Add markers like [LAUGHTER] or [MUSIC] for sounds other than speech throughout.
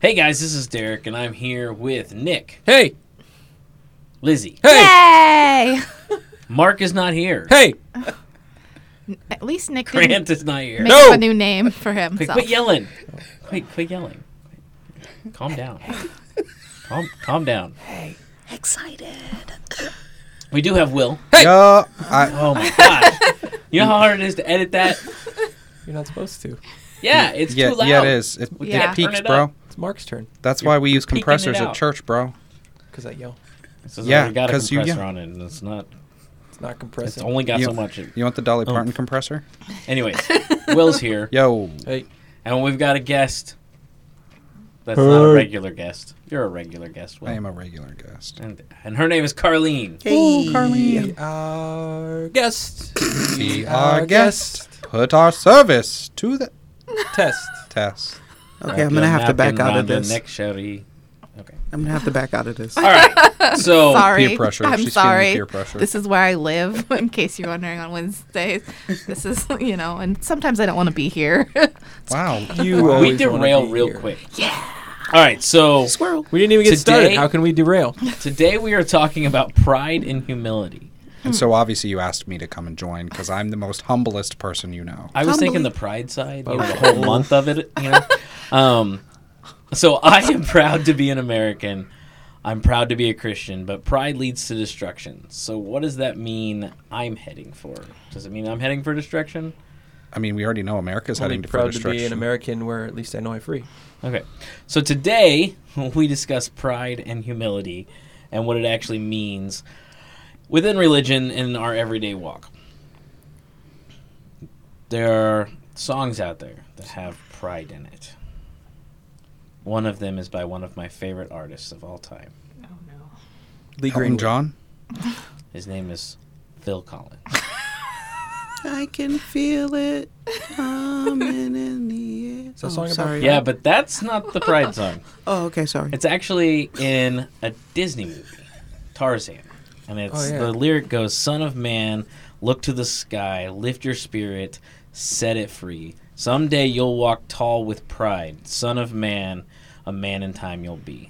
Hey guys, this is Derek, and I'm here with Nick, Hey, Lizzie. hey, Yay! [LAUGHS] Mark is not here. hey! At least Nick didn't Grant is not here. make No! up a new name for Quick, himself. quit yelling. Quit, quit yelling. Calm down. Calm, calm down. Hey. Excited. We do have Will. Yeah, I, Oh my gosh. You know how hard it is to edit that? You're not supposed to. Yeah, it's yeah, too loud. yeah, it is. It, We can't it turn peaks, it bro. up. It's Mark's turn That's You're why we use peaking it compressors out. at church, bro. because I yell. This is Yeah, already got a 'cause you compressor yell. on it, and it's not. It's not compressing. It's only got You- so much. You want the Dolly Oh. Parton compressor? Anyways, Will's here, [LAUGHS] Yo, Hey, and we've got a guest. That's not a regular guest. You're a regular guest, Will. I am a regular guest. And, and her name is Carlene. Hey, be our guest. Be our guest. Put our service to the Test. test. Okay, I'm gonna have to back out of this. Neck sherry. Okay. I'm gonna have to back out of this. [LAUGHS] All right. So [LAUGHS] sorry. Peer pressure. I'm She's sorry. peer pressure. This is where I live, [LAUGHS] in case you're wondering on Wednesdays. This is, you know, and sometimes I don't want to be here. Wow. You we always wanna derail real here. quick. Yeah. All right. So Squirrel. We didn't even get Today- started. How can we derail? today we are talking about pride and humility. And so obviously you asked me to come and join because I'm the most humblest person you know. I was Humbly. thinking the pride side, you know, the whole month of it. You know. [LAUGHS] Um, so I am proud to be an American. I'm proud to be a Christian, but pride leads to destruction. So what does that mean? I'm heading for? Does it mean I'm heading for destruction? I mean, we already know America's Only heading to proud to destruction. be an American where at least I know I'm free. Okay. So today [LAUGHS] we discuss pride and humility and what it actually means within religion in our everyday walk. There are songs out there that have pride in it. One of them is by one of my favorite artists of all time. oh, no. Lee Elton Greenwood. John. [LAUGHS] His name is Phil Collins. [LAUGHS] I can feel it coming in the air. that oh, song about sorry. Yeah, but that's not the pride song. [LAUGHS] Oh, okay, sorry. It's actually in a Disney movie, Tarzan. And it's Oh, yeah. the lyric goes, Son of man, look to the sky, lift your spirit, set it free. Someday you'll walk tall with pride. Son of man, a man in time you'll be.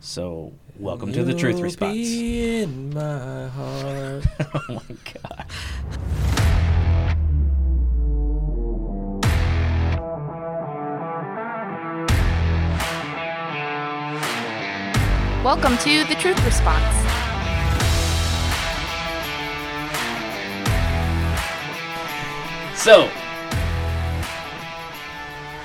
So welcome to the truth response. be in my heart. [LAUGHS] oh my god. Welcome to the Truth Response. So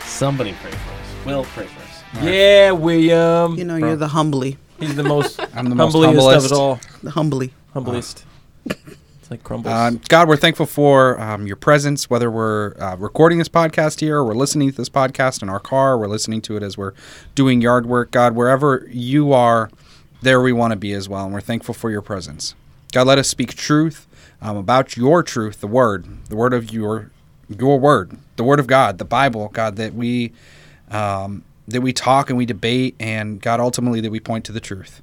somebody pray for us. Will pray for us. yeah, William. you know, you're the humbly, He's the most [LAUGHS] I'm the most humblest of humblest. it all. the humbly. Humblest. It's like crumbles. Um, God, we're thankful for um, your presence, whether we're uh, recording this podcast here or we're listening to this podcast in our car, or we're listening to it as we're doing yard work. God, wherever you are, there we want to be as well. And we're thankful for your presence. God, let us speak truth um, about your truth, the word, the word of your your word, the word of God, the Bible, God, that we um, that we talk and we debate, and God, ultimately that we point to the truth.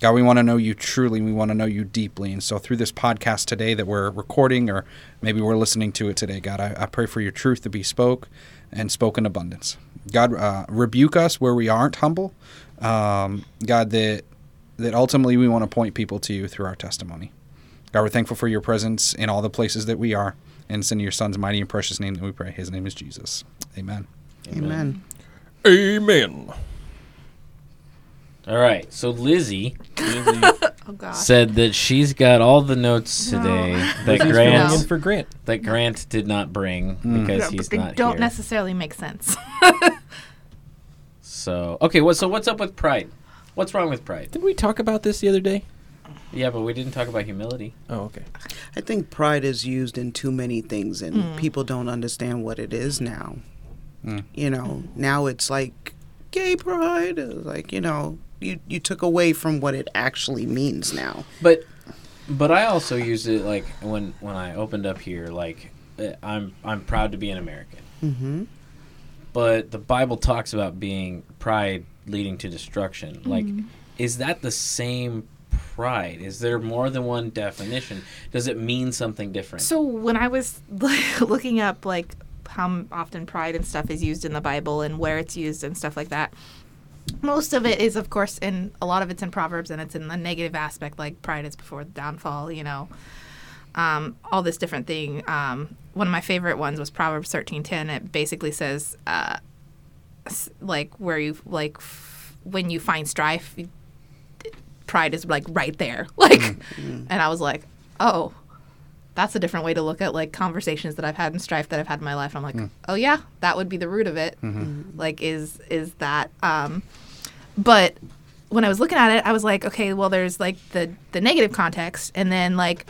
God, we want to know you truly. We want to know you deeply. And so, through this podcast today that we're recording, or maybe we're listening to it today, God, I, I pray for your truth to be spoke and spoken abundance. God, uh, rebuke us where we aren't humble. Um, God, that that ultimately we want to point people to you through our testimony. God, we're thankful for your presence in all the places that we are. And it's in your Son's mighty and precious name that we pray. His name is Jesus. Amen. Amen. Amen. All right. So Lizzie [LAUGHS] Oh, God. said that she's got all the notes today that He's Grant No. for Grant. that Grant did not bring Mm. because No, he's they not don't here. necessarily make sense. so okay, what so what's up with pride? What's wrong with pride? Did we talk about this the other day? Yeah, but we didn't talk about humility. Oh, okay. I think pride is used in too many things, and people don't understand what it is now. Mm. You know, now it's like gay pride. It's Like you know, you you took away from what it actually means now. But but I also use it like when when I opened up here like uh, I'm I'm proud to be an American. Mm-hmm. But the Bible talks about being pride leading to destruction. Like is that the same pride? Is there more than one definition? Does it mean something different? So when I was [LAUGHS] looking up like how often pride and stuff is used in the Bible and where it's used and stuff like that. Most of it is, of course, in a lot of it's in Proverbs and it's in the negative aspect, like pride is before the downfall, you know, um, all this different thing. Um, one of my favorite ones was Proverbs thirteen ten. It basically says, uh, like where you like when you find strife, pride is like right there, [LAUGHS] like, and I was like, oh, that's a different way to look at like conversations that I've had and strife that I've had in my life. I'm like, oh yeah, that would be the root of it. Like, is is that? Um, but when I was looking at it, I was like, okay, well, there's like the the negative context, and then like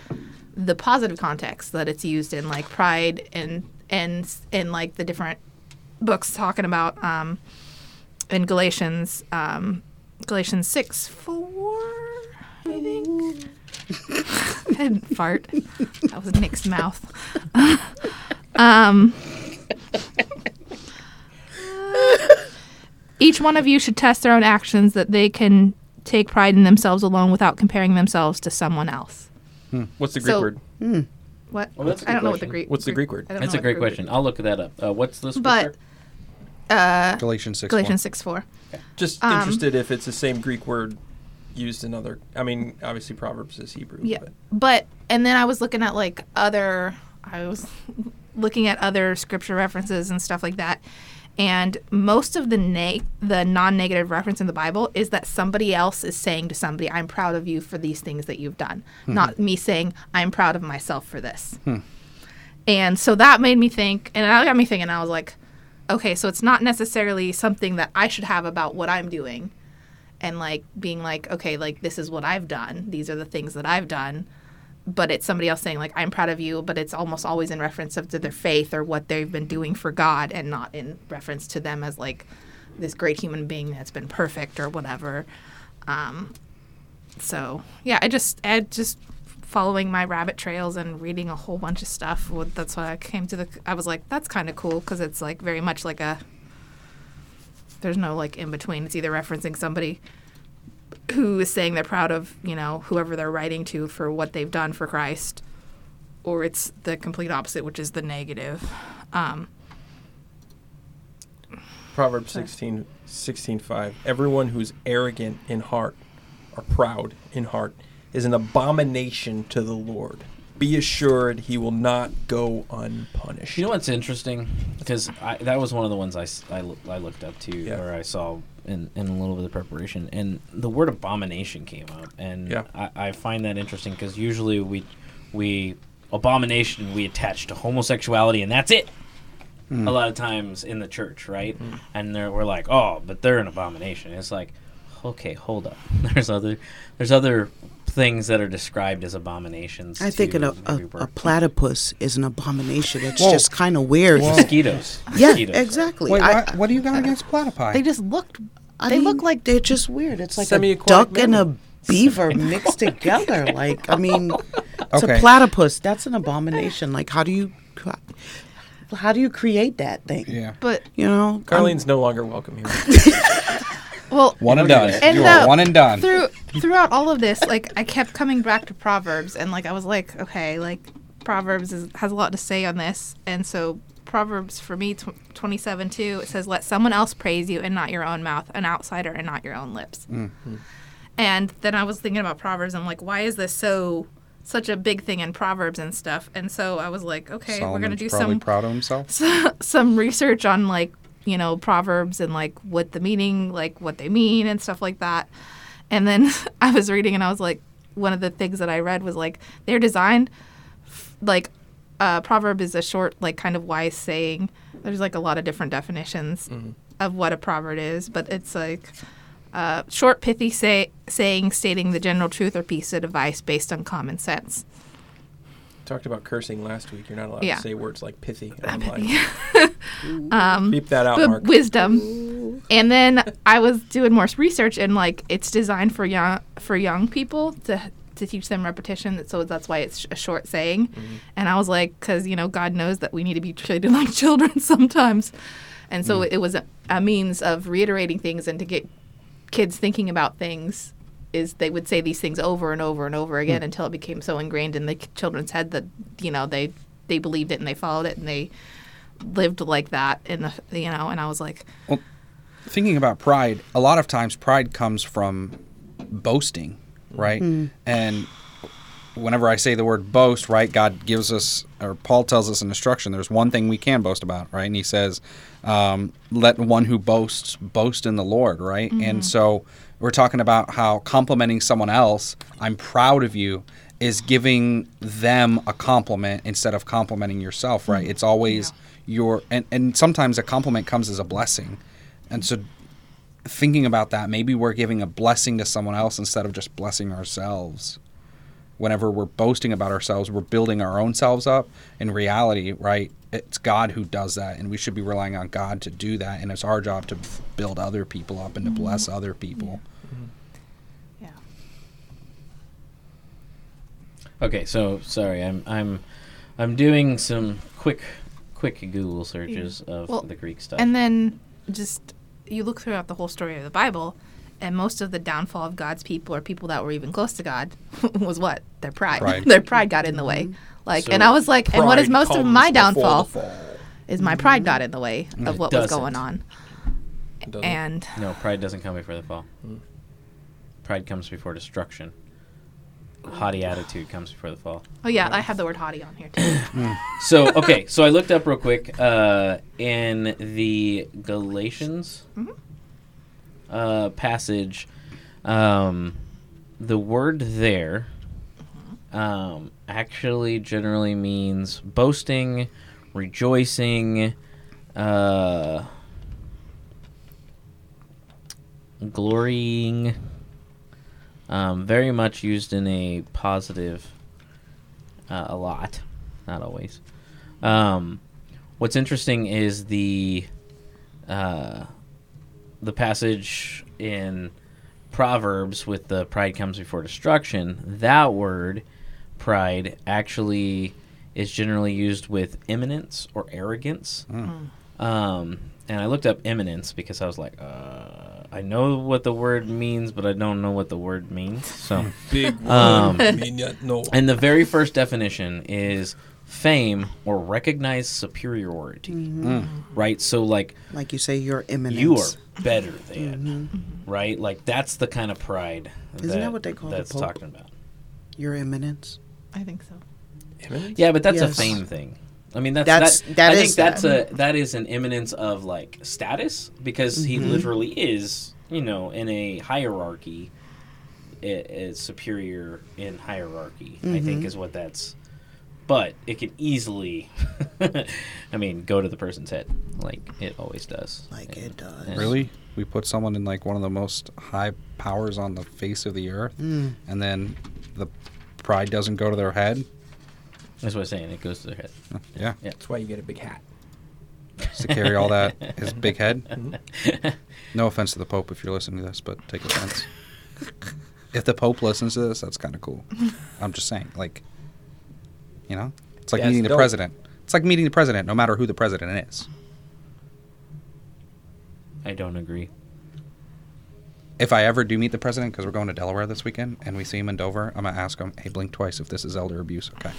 the positive context that it's used in, like pride and and and like the different books talking about um, in Galatians, um, Galatians six four, I think. [LAUGHS] I didn't fart. That was Nick's mouth. [LAUGHS] um, each one of you should test their own actions that they can take pride in themselves alone without comparing themselves to someone else. What's the Greek So- word? What? Well, that's a I don't good know what the question. Greek. What's the Greek word? That's a what great Greek- question. I'll look that up. Uh, what's this? But scripture? Uh, Galatians six. Galatians six four. Just Um, interested if it's the same Greek word used in other. I mean, obviously Proverbs is Hebrew. Yeah, But but and then I was looking at like other. I was [LAUGHS] looking at other scripture references and stuff like that, and most of the neg- the non-negative reference in the Bible is that somebody else is saying to somebody, "I'm proud of you for these things that you've done," not me saying, "I'm proud of myself for this." And so that made me think, and that got me thinking. I was like, okay, so it's not necessarily something that I should have about what I'm doing, and like being like, okay, like this is what I've done. These are the things that I've done. But it's somebody else saying like, I'm proud of you. But it's almost always in reference to their faith or what they've been doing for God, and not in reference to them as like this great human being that's been perfect or whatever. Um, so yeah, I just I just following my rabbit trails and reading a whole bunch of stuff. That's why I came to the. I was like, that's kind of cool because it's like very much like a. There's no like in between. It's either referencing somebody who is saying they're proud of you know whoever they're writing to for what they've done for Christ, or it's the complete opposite, which is the negative. Um, Proverbs 16, 16 5. Everyone who's arrogant in heart or proud in heart is an abomination to the Lord. Be assured he will not go unpunished. You know what's interesting? Because that was one of the ones I, s- I, loo- I looked up to, Yeah. or I saw in, in a little bit of preparation, and the word abomination came up, and Yeah. I, I find that interesting because usually we we abomination we attach to homosexuality, and that's it. Hmm. A lot of times in the church, right? Hmm. And they're, we're like, oh, but they're an abomination. It's like, okay, hold up. [LAUGHS] There's other there's other things that are described as abominations. I think an, a, a, platypus is an abomination. It's Whoa. just kind of weird. mosquitoes. [LAUGHS] yeah, Mosquitoes. exactly. Wait, I, what, what do you got against platypi? they just looked. I they mean, look like they're just weird. It's like a Semi-aquatic duck and a beaver [LAUGHS] mixed together. Like, I mean, [LAUGHS] it's Okay. a platypus. That's an abomination. Like, how do you, how do you create that thing? yeah. but You know, Carlene's no longer welcome here. Well, One and done. And you the- are one and done. through throughout all of this, like I kept coming back to Proverbs, and like I was like, okay, like Proverbs is, has a lot to say on this, and so Proverbs for me, tw- twenty seven two, it says, "Let someone else praise you, and not your own mouth, an outsider, and not your own lips." Mm. And then I was thinking about Proverbs. I'm like, why is this so such a big thing in Proverbs and stuff? And so I was like, okay, we're gonna do probably some proud of himself. [LAUGHS] some research on like you know proverbs and like what the meaning like what they mean and stuff like that. And then [LAUGHS] i was reading and i was like one of the things that i read was like they're designed f- like uh, proverb is a short like kind of wise saying. There's like a lot of different definitions of what a proverb is but it's like uh, short pithy say- saying stating the general truth or piece of advice based on common sense Talked about cursing last week. You're not allowed Yeah. to say words like pithy. online. [LAUGHS] um, Beep that out, Mark. wisdom. And then I was doing more research, and like it's designed for young for young people to to teach them repetition. So that's why it's a short saying. And I was like, because you know, God knows that we need to be treated [LAUGHS] like children sometimes. And so it was a, a means of reiterating things and to get kids thinking about things. Is they would say these things over and over and over hmm. again until it became so ingrained in the children's head that you know they they believed it and they followed it and they lived like that in the you know, and I was like, well, thinking about pride, a lot of times pride comes from boasting, right? Hmm. And whenever I say the word boast, right, God gives us, or Paul tells us in instruction, there's one thing we can boast about, right? And he says, um, let one who boasts boast in the Lord, right? And mm-hmm. so we're talking about how complimenting someone else, I'm proud of you, is giving them a compliment instead of complimenting yourself, right? Mm-hmm. It's always your, and, and sometimes a compliment comes as a blessing. And so thinking about that, maybe we're giving a blessing to someone else instead of just blessing ourselves. Whenever we're boasting about ourselves, we're building our own selves up. In reality, right, it's God who does that, and we should be relying on God to do that. And it's our job to build other people up and to mm-hmm. bless other people. yeah. Mm-hmm. Okay, so sorry, I'm I'm I'm doing some quick quick Google searches of Well, the Greek stuff. And then just you look throughout the whole story of the Bible, and most of the downfall of God's people or people that were even close to God [LAUGHS] was what their pride. Pride. [LAUGHS] their pride got in the way. Mm-hmm. Like, So and I was like, and what is most of my downfall is my pride mm-hmm. got in the way of It what was doesn't. going on. And no, pride doesn't come before the fall. Hmm. Pride comes before destruction. Haughty attitude comes before the fall. oh yeah, I have the word haughty on here too. [COUGHS] Hmm. So okay, so I looked up real quick uh, in the Galatians mm-hmm. Uh, passage. Um, the word there um, actually generally means boasting, rejoicing, uh, glorying. Um, very much used in a positive, uh, a lot, not always. Um, what's interesting is the uh, the passage in Proverbs with the pride comes before destruction. That word, pride, actually is generally used with eminence or arrogance. Um, and I looked up eminence because I was like, uh, I know what the word means, but I don't know what the word means. So. [LAUGHS] Big one. Um, mean yet no. And the very first definition is fame or recognized superiority. Right? So, like, Like you say, your eminence. you are better [LAUGHS] than. Right? Like, that's the kind of pride Isn't that what they call that's Pope? talking about. Your eminence. I think so. Eminence? Yeah, but that's a Yes. fame thing. I mean, that's, That's- that. that I is think that's that. a that is an eminence of like status because he Mhm. literally is, you know, in a hierarchy, i- is superior in hierarchy. I think Mhm. is what that's. But it can easily, [LAUGHS] I mean, go to the person's head like it always does. Like And- it does. and- Really? We put someone in like one of the most high powers on the face of the earth, Mm. and then the pride doesn't go to their head? That's what I'm saying. It goes to their head. Yeah. That's why you get a big hat. Just to carry all that, [LAUGHS] his big head. No offense to the Pope if you're listening to this, but take offense. [LAUGHS] if the Pope listens to this, that's kind of cool. I'm just saying, like, you know, it's like Yeah, meeting the dope. president. It's like meeting the president, no matter who the president is. I don't agree. If I ever do meet the president, because we're going to Delaware this weekend, and we see him in Dover, I'm gonna ask him, "Hey, blink twice if this is elder abuse." Okay.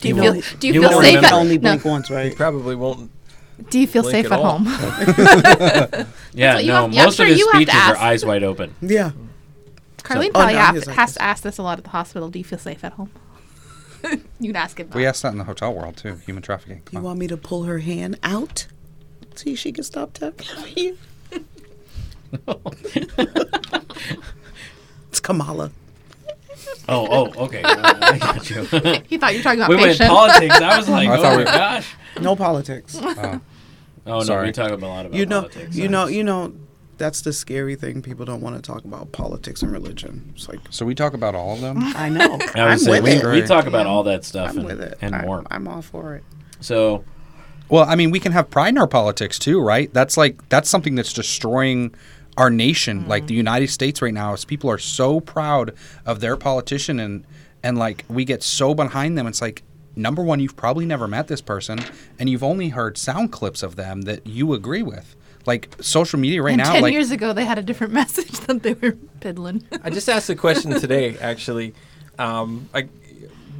Do you, You feel? won't- Do you you feel safe at Only no, blink once, You right? probably won't. Do you feel blink safe at at home? [LAUGHS] [LAUGHS] Yeah, you no. have- yeah, most sure of his you have to speeches are ask. eyes wide open. Yeah. Carlene Oh, probably no, have, he's like has to ask this a lot at the hospital. Do you feel safe at home? [LAUGHS] you can ask it. We asked that in the hotel world too. Human trafficking. Come You on. want me to pull her hand out? See if she can stop touching you. [LAUGHS] It's Kamala. Oh, oh, okay. I got you. [LAUGHS] He thought you were talking about we went patient. politics. I was like, I oh my we- gosh. No politics. Oh. Oh no, Sorry. we talk about a lot about you know, politics. you know, you know. That's the scary thing. People don't want to talk about politics and religion. It's like So we talk about all of them. [LAUGHS] I know. I I'm say with we, it. we talk about all that stuff I'm and, with it. and I, more. I'm all for it. So Well, I mean, we can have pride in our politics too, right? That's like that's something that's destroying our nation. Mm-hmm. Like the United States right now, is people are so proud of their politician and and like we get so behind them. It's like number one, you've probably never met this person, and you've only heard sound clips of them that you agree with. Like social media right and now, ten like years ago, they had a different [LAUGHS] message that they were piddling. I just asked a question today, [LAUGHS] actually. Um, I,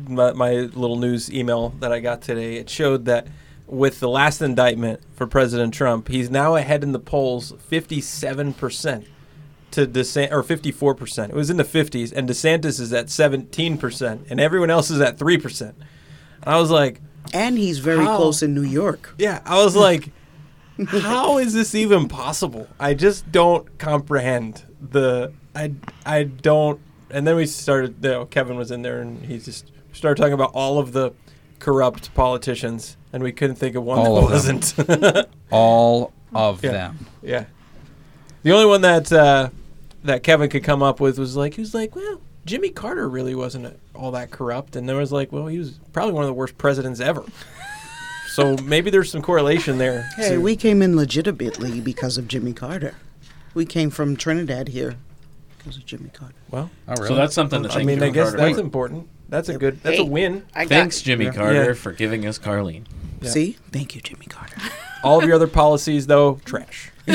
my, my little news email that I got today, it showed that with the last indictment for President Trump, he's now ahead in the polls 57% to DeSantis, or 54%. It was in the 50s, and DeSantis is at 17%, and everyone else is at 3%. I was like, And he's very How? close in New York. yeah, I was like, how is this even possible? I just don't comprehend the. I I don't. And then we started. You know, Kevin was in there, and he just started talking about all of the corrupt politicians, and we couldn't think of one All that of wasn't. [LAUGHS] All of Yeah. them. yeah. The only one that uh, that Kevin could come up with was like he was like, well, Jimmy Carter really wasn't all that corrupt, and there was like, well, he was probably one of the worst presidents ever. So maybe there's some correlation there. Hey, to- we came in legitimately because of Jimmy Carter. We came from Trinidad here because of Jimmy Carter. well. Oh, really? So that's something to I thank mean, I guess Carter that's for. important. That's a good. That's a win. I Thanks, Jimmy Yeah. Carter, Yeah. for giving us Carlene. Yeah. See, thank you, Jimmy Carter. [LAUGHS] All of your other policies, though, trash. [LAUGHS]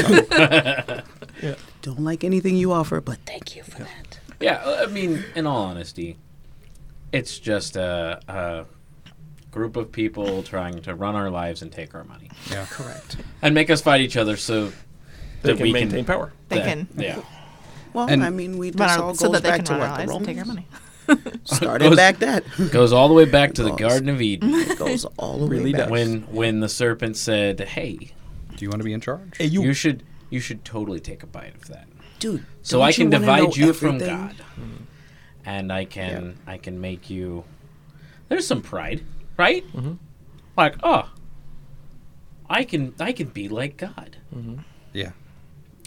Don't like anything you offer, but thank you for that. Yeah, uh, I mean, in all honesty, it's just a, a group of people trying to run our lives and take our money yeah. Correct. and make us fight each other so They that can we maintain power. They that- can Yeah. Well, And- I mean, we run this our, all so goes they back can to run our what the lives and take our money. [LAUGHS] started Goes- back that. Goes all the way back to the Garden of Eden It goes all the Really way back. when when the serpent said, "Hey, Do you want to be in charge? Hey, you, you. should you should totally take a bite of that." Dude, So I can wanna divide know you from everything? God, and I can I can make you. There's some pride, right? Mhm. Like, oh, I can I can be like God. Yeah.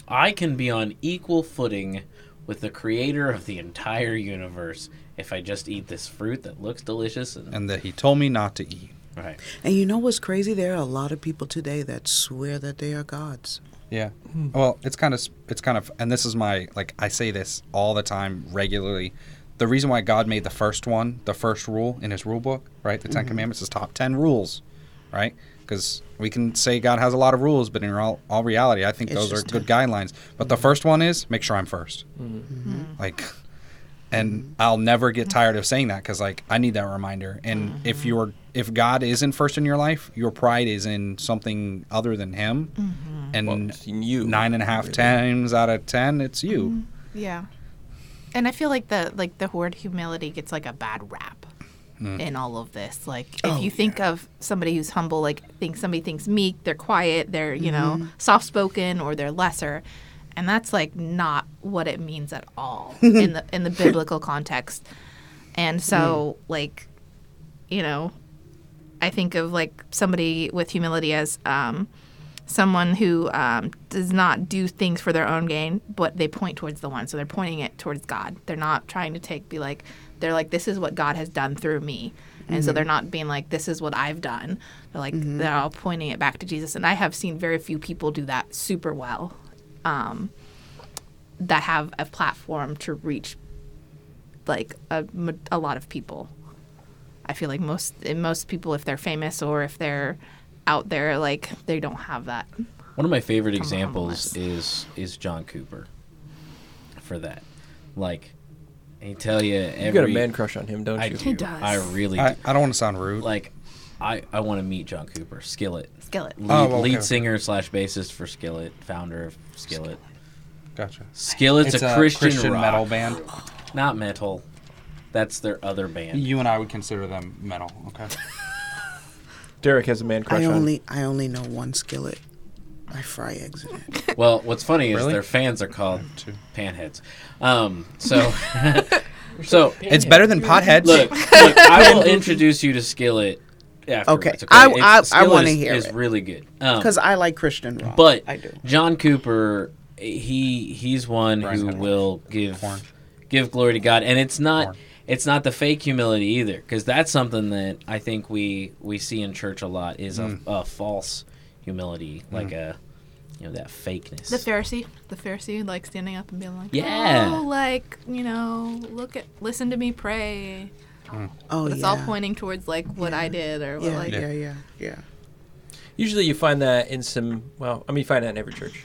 I can be on equal footing with the creator of the entire universe if I just eat this fruit that looks delicious and, And that he told me not to eat. right. And you know what's crazy? There are a lot of people today that swear that they are gods. Yeah. Well, it's kind of it's kind of and this is my like I say this all the time regularly. The reason why God made the first one, the first rule in his rule book, right? The 10 mm-hmm. Commandments is top 10 rules, right? Cuz we can say God has a lot of rules, but in all, all reality, I think It's those are good 10. guidelines. But the mm-hmm. first one is make sure I'm 1st mm-hmm. Like and I'll never get tired of saying that cuz like I need that reminder. And if you're if God isn't first in your life, your pride is in something other than him. And Well, you. nine and a half times out of ten, it's you. Yeah. And I feel like the like the word humility gets like a bad rap mm. in all of this. Like if Oh, you think of somebody who's humble, like think somebody thinks meek, they're quiet, they're, you know, mm-hmm. soft spoken or they're lesser. And that's like not what it means at all [LAUGHS] in the in the biblical context. And so mm. like, you know, I think of like somebody with humility as um someone who um, does not do things for their own gain, but they point towards the one. So they're pointing it towards God. They're not trying to take, be like, they're like, this is what God has done through me. And so they're not being like, this is what I've done. They're like, they're all pointing it back to Jesus. And I have seen very few people do that super well um, that have a platform to reach like a, a lot of people. I feel like most most people, if they're famous or if they're out there, like they don't have that. One of my favorite From examples humbleness. is is John Cooper. For that, like, I tell you, every You got a man crush on him, don't I you? He does. I really I, do. I don't want to sound rude. like. I, I want to meet John Cooper, Skillet, Skillet. lead, Oh, okay, lead singer slash bassist for Skillet, founder of Skillet. gotcha. Skillet's a, Christian, rock, metal band. not metal. That's their other band. You and I would consider them metal. Okay. [LAUGHS] Derek has a man crush I on only I only know one skillet. I fry eggs in it. Well, what's funny is Really? their fans are called Two. panheads. Um, so, [LAUGHS] [LAUGHS] so It's better than potheads. look, look, [LAUGHS] I will introduce you to Skillet afterwards. Okay. I- It's- I- I Skillet wanna is- hear is it. really good. Um, Because I like Christian rock. but I do. John Cooper, he he's one Brian's who got one. will give Korn. give glory to God, and it's not Korn. It's not the fake humility either, because that's something that I think we we see in church a lot is Mm. a, a false humility, like a you know that fakeness. The Pharisee, the Pharisee, like standing up and being like, Yeah. oh, like you know, look at, listen to me pray. Oh But it's yeah. all pointing towards like what I did or what Yeah, like. yeah, yeah, yeah. Usually you find that in some, well, I mean, you find that in every church.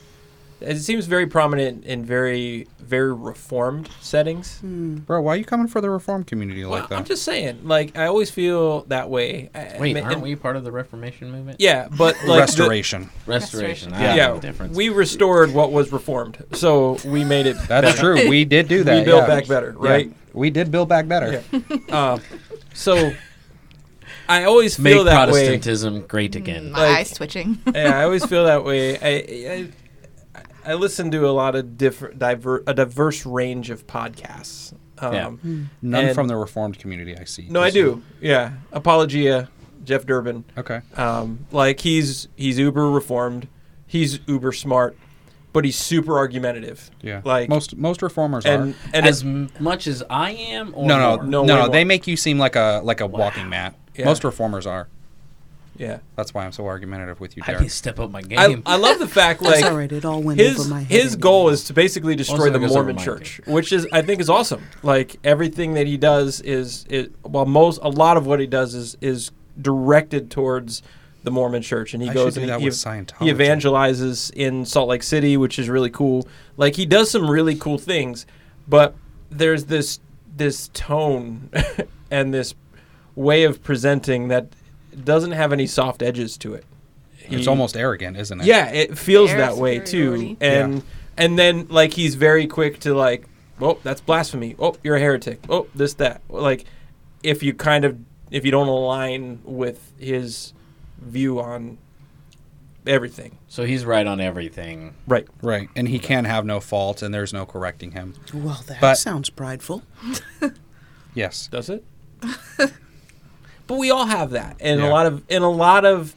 It seems very prominent in very very reformed settings. Bro, why are you coming for the reform community Well, like that? I'm just saying, like I always feel that way. I- I Wait, mean, aren't and- we part of the Reformation movement? Yeah, but like the- Restoration. Restoration. Restoration. I yeah, difference. we restored what was reformed, so we made it. That's better. true. We did do that. We built yeah. back better, Yeah. right? We did build back better. Yeah. Um, so I always make feel that way. Protestantism great again. My Like- eyes twitching. yeah, I always feel that [LAUGHS] way. I, I I listen to a lot of different diver, a diverse range of podcasts. Um, Yeah. None from the reformed community I see. No, I do. Yeah, Apologia, Jeff Durbin. Okay. Um, like he's he's uber reformed, he's uber smart, but he's super argumentative. Yeah. Like most most reformers and are. and as it- m- much as I am, or No, no, more? No, no, no. They make you seem like a like a walking mat. Yeah. Most reformers are. Yeah. That's why I'm so argumentative with you, I need to step up my I, game. I love the fact That's like all right. It all went his over my head. his anyway. goal is to basically destroy Also, the it goes over Mormon my Church, which is I think is awesome. Like everything that he does is it well most a lot of what he does is is directed towards the Mormon Church, and he I goes do and that he, with he evangelizes in Salt Lake City, which is really cool. Like he does some really cool things, but there's this this tone [LAUGHS] and this way of presenting that doesn't have any soft edges to it. It's almost arrogant, isn't it? yeah, it feels Air that way too. And Yeah. and then like he's very quick to like, oh, that's blasphemy. Oh, you're a heretic. Oh, this that. Like if you kind of if you don't align with his view on everything. so he's right on everything. Right. Right. And he can have no fault, and there's no correcting him. Well, that But- sounds prideful. [LAUGHS] Yes. Does it? [LAUGHS] but we all have that. In Yeah. a lot of in a lot of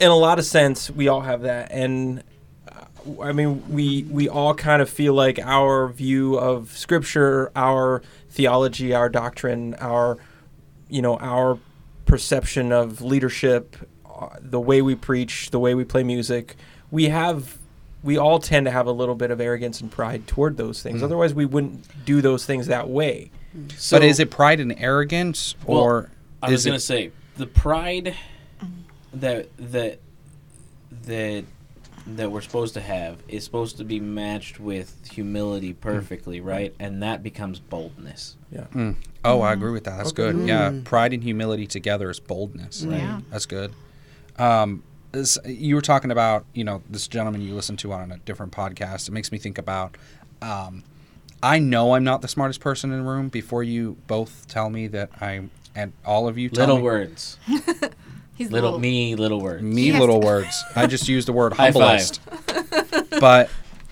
in a lot of sense we all have that and uh, I mean we we all kind of feel like our view of scripture, our theology, our doctrine, our you know, our perception of leadership, uh, the way we preach, the way we play music, we have we all tend to have a little bit of arrogance and pride toward those things. Mhm. Otherwise, we wouldn't do those things that way. So, but is it pride and arrogance, Well, or I was gonna say the pride that that that that we're supposed to have is supposed to be matched with humility perfectly, right? And that becomes boldness. Yeah. Mm. Oh, I agree with that. That's Okay. good. Yeah, Mm. pride and humility together is boldness. Yeah. That's good. Um, this, you were talking about, you know, this gentleman you listened to on a different podcast. It makes me think about. Um, I know I'm not the smartest person in the room. Before you both tell me that I and all of you tell Little me, words, [LAUGHS] He's little me, little words. me Yes. little words. I just use the word [LAUGHS] humblest. [LAUGHS] but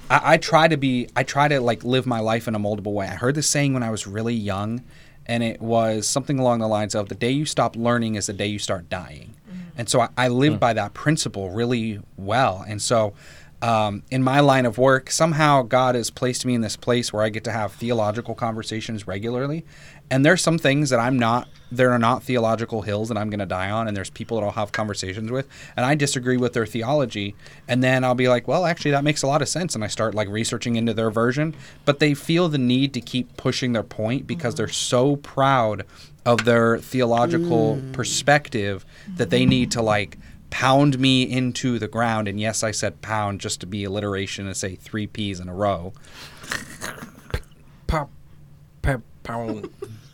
I, I try to be I try to like live my life in a moldable way. I heard this saying when I was really young, and it was something along the lines of the day you stop learning is the day you start dying. And so I, I live by that principle really well. And so um, in my line of work, somehow God has placed me in this place where I get to have theological conversations regularly. And there's some things that I'm not, there are not theological hills that I'm going to die on. And there's people that I'll have conversations with. And I disagree with their theology. And then I'll be like, well, actually, that makes a lot of sense. And I start like researching into their version. But they feel the need to keep pushing their point because they're mm-hmm. so proud of their theological mm. perspective that they need to mm-hmm. like pound me into the ground. And yes, I said pound just to be alliteration and say three P's in a row. Pop, pep, pound.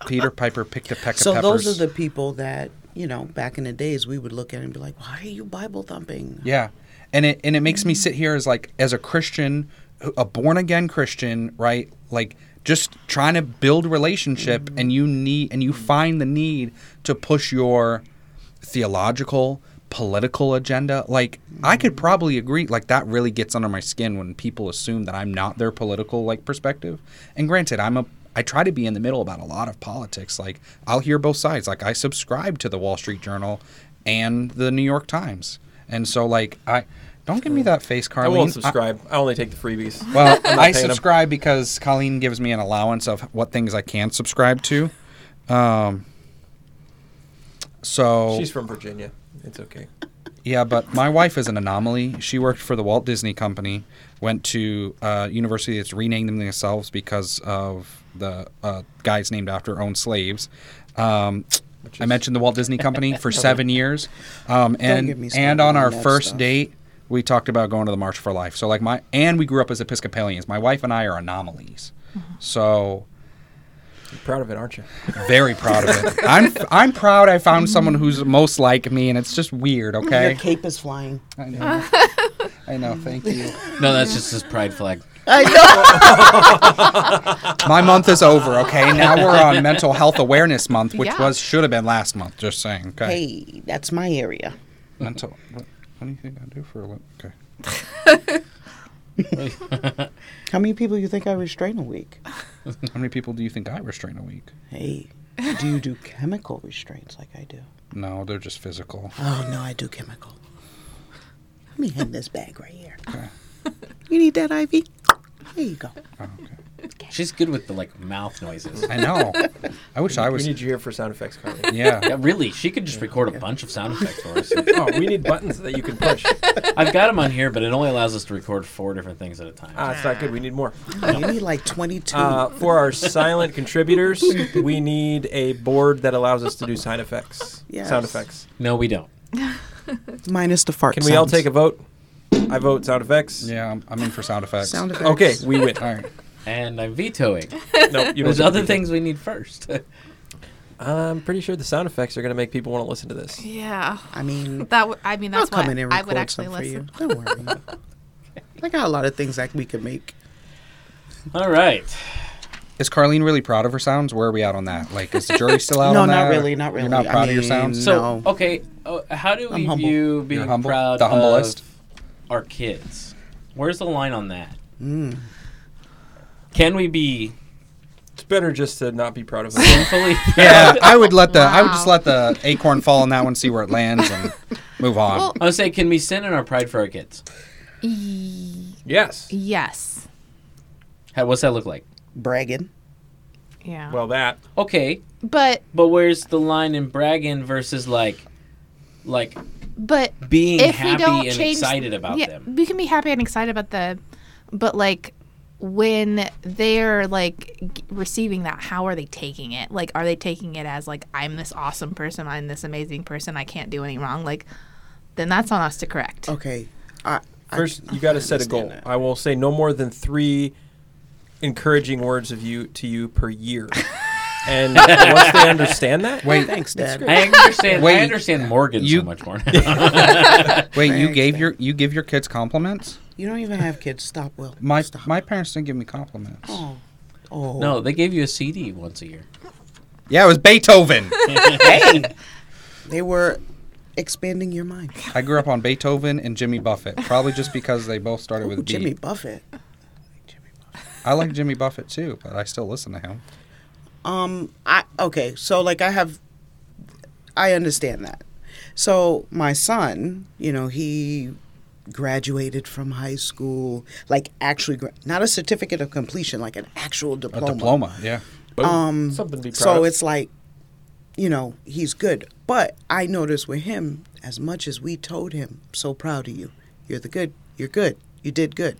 Peter Piper picked a peck So of peppers. So those are the people that you know back in the days we would look at and be like, "Why are you Bible thumping?" Yeah, and it and it makes me sit here as like as a Christian, a born again Christian, right? Like just trying to build relationship, mm-hmm. and you need and you find the need to push your theological, political agenda. Like I could mm-hmm. probably agree. Like that really gets under my skin when people assume that I'm not their political like perspective. And granted, I'm a I try to be in the middle about a lot of politics. Like I'll hear both sides. Like I subscribe to the Wall Street Journal and the New York Times. And so like I don't give me that face, Carlene. I won't subscribe. I, only take the freebies. well, [LAUGHS] I subscribe because Colleen gives me an allowance of what things I can subscribe to. Um, so She's from Virginia. It's okay. yeah, but my wife is an anomaly. She worked for the Walt Disney Company, went to a university that's renamed them themselves because of the uh, guys named after owned slaves. Um, Which I mentioned the Walt Disney Company for [LAUGHS] seven years, um, and and on on our first stuff. date, we talked about going to the March for Life. So like my and we grew up as Episcopalians. My wife and I are anomalies. So You're proud of it, aren't you? very proud of it. [LAUGHS] I'm I'm proud I found someone who's most like me, and it's just weird. Your Okay. cape is flying. I know. I know. Thank you. [LAUGHS] No, that's just his pride flag. I know. [LAUGHS] My month is over. Okay. Now we're on Mental Health Awareness Month, which Yeah. was should have been last month. Just saying. Okay. hey, that's my area. Mental. What, what do you think I do for a living? Okay. [LAUGHS] How many people do you think I restrain a week? How many people do you think I restrain a week? Hey, do you do chemical restraints like I do? No, they're just physical. Oh no, I do chemical. Let me hand this bag right here. Okay. You need that, Ivy? There you go. Oh, okay. She's good with the like mouth noises. I know. I wish I was. We was. need you here for sound effects, Carly. [LAUGHS] Yeah. Yeah, really. She could just record a bunch of sound [LAUGHS] effects for us. oh, we need buttons that you can push. [LAUGHS] I've got them on here, but it only allows us to record four different things at a time. Ah, it's not good. We need more. Oh, you need like 22. Uh, for our silent contributors, we need a board that allows us to do sound effects. Yes. Sound effects. No, we don't. Minus the fart Can we all take a vote? I vote sound effects. Yeah, I'm, I'm in for sound effects. sound [LAUGHS] effects? Okay, we win. All right. And I'm vetoing. [LAUGHS] no, you There's other get things we need first. [LAUGHS] I'm pretty sure the sound effects are going to make people want to listen to this. Yeah. I mean, That w- I mean I'll that's come in and I record would actually some for listen. you. Don't worry. I got a lot of things that we could make. All right. Is Carlene really proud of her sounds? Where are we at on that? Like, is the jury still out No, on that? not really, not really. You're really. not I proud of your mean, sounds? So, No. okay, uh, how do I'm we humble. view being humble? proud The humblest? of our kids? Where's the line on that? Mm. Can we be It's better just to not be proud of it. [LAUGHS] [LAUGHS] yeah, I would let the I would just let the acorn fall on that one, see where it lands, and move on. Well, I would say, can we sin in our pride for our kids? y- yes. yes. How, what's that look like? Bragging. Yeah. Well, that. Okay, but but where's the line in bragging versus like, like but being if we don't and change, excited about yeah, them? we can be happy and excited about them, but like when they're like g- receiving that, how are they taking it? Like, are they taking it as like I'm this awesome person, I'm this amazing person, I can't do any wrong? Like, then that's on us to correct. Okay. I, I- First, you got to set a goal. that. I will say no more than three encouraging words of you to you per year. [LAUGHS] and [LAUGHS] once they understand that, Wait, Thanks, Dad. I understand. Wait, I understand Morgan you- so much more. now. [LAUGHS] wait, you Thanks, gave Dad. your you give your kids compliments? You don't even have kids. Stop, Will. My Stop. my parents didn't give me compliments. Oh. Oh. no, they gave you a CD once a year. Yeah, it was Beethoven. [LAUGHS] Hey. they were expanding your mind. I grew up on Beethoven and Jimmy Buffett, probably just because they both started with Ooh, B. Jimmy Buffett. I like Jimmy Buffett too, but I still listen to him. Um, I okay. So like, I have, I understand that. So my son, you know, he graduated from high school, like actually, gra- not a certificate of completion, like an actual diploma. A diploma. diploma, yeah. boom, Um, something to be proud So of. it's like, you know, he's good. But I noticed with him, as much as we told him, so proud of you, you're the good, you're good, you did good.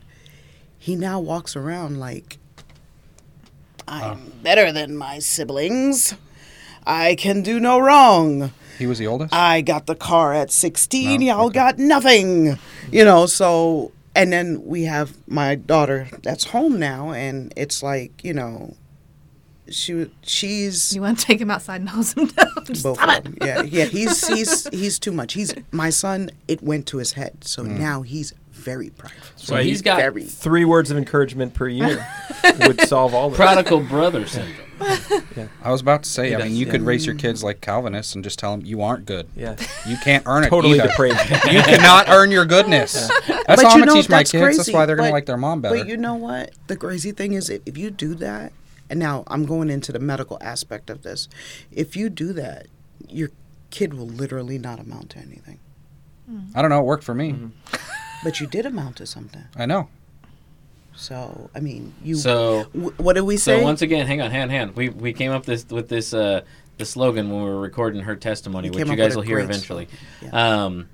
He now walks around like, I'm better than my siblings. I can do no wrong. He was the oldest. I got the car at 16. No? Y'all Okay. got nothing. You know, so, and then we have my daughter that's home now, and it's like, you know, she she's You want to take him outside and hose him [LAUGHS] down? Both stop of it. them. Yeah, yeah. He's he's he's too much. He's my son. It went to his head, so Mm. now he's very prideful. So he's got very Three words of encouragement per year [LAUGHS] would solve all this. prodigal brother syndrome. yeah. I was about to say, He I mean, you yeah. could raise your kids like Calvinists and just tell them you aren't good. Yeah, You can't earn it. totally either. depraved. [LAUGHS] You cannot earn your goodness. That's But how I'm gonna teach my that's kids. That's why they're gonna like their mom better. But you know what? The crazy thing is, if, if you do that, and now I'm going into the medical aspect of this, if you do that, your kid will literally not amount to anything. I don't know. It worked for me. Mm-hmm. [LAUGHS] But you did amount to something. I know. So I mean, you. So w- what did we say? So once again, hang on, hand, hand. We we came up this with this uh the slogan when we were recording her testimony, We which you guys will hear eventually. slogan, Um,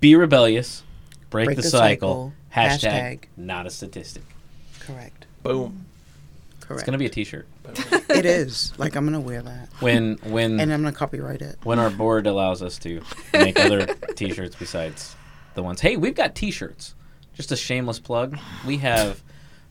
be rebellious, break, Break the, the cycle. cycle, Hashtag, hashtag. not a statistic. Correct. Boom. Correct. It's gonna be a T-shirt it is. Like I'm gonna wear that, when when and I'm gonna copyright it. when our board allows us to make other [LAUGHS] T-shirts besides the ones. Hey, we've got T-shirts. Just a shameless plug. We have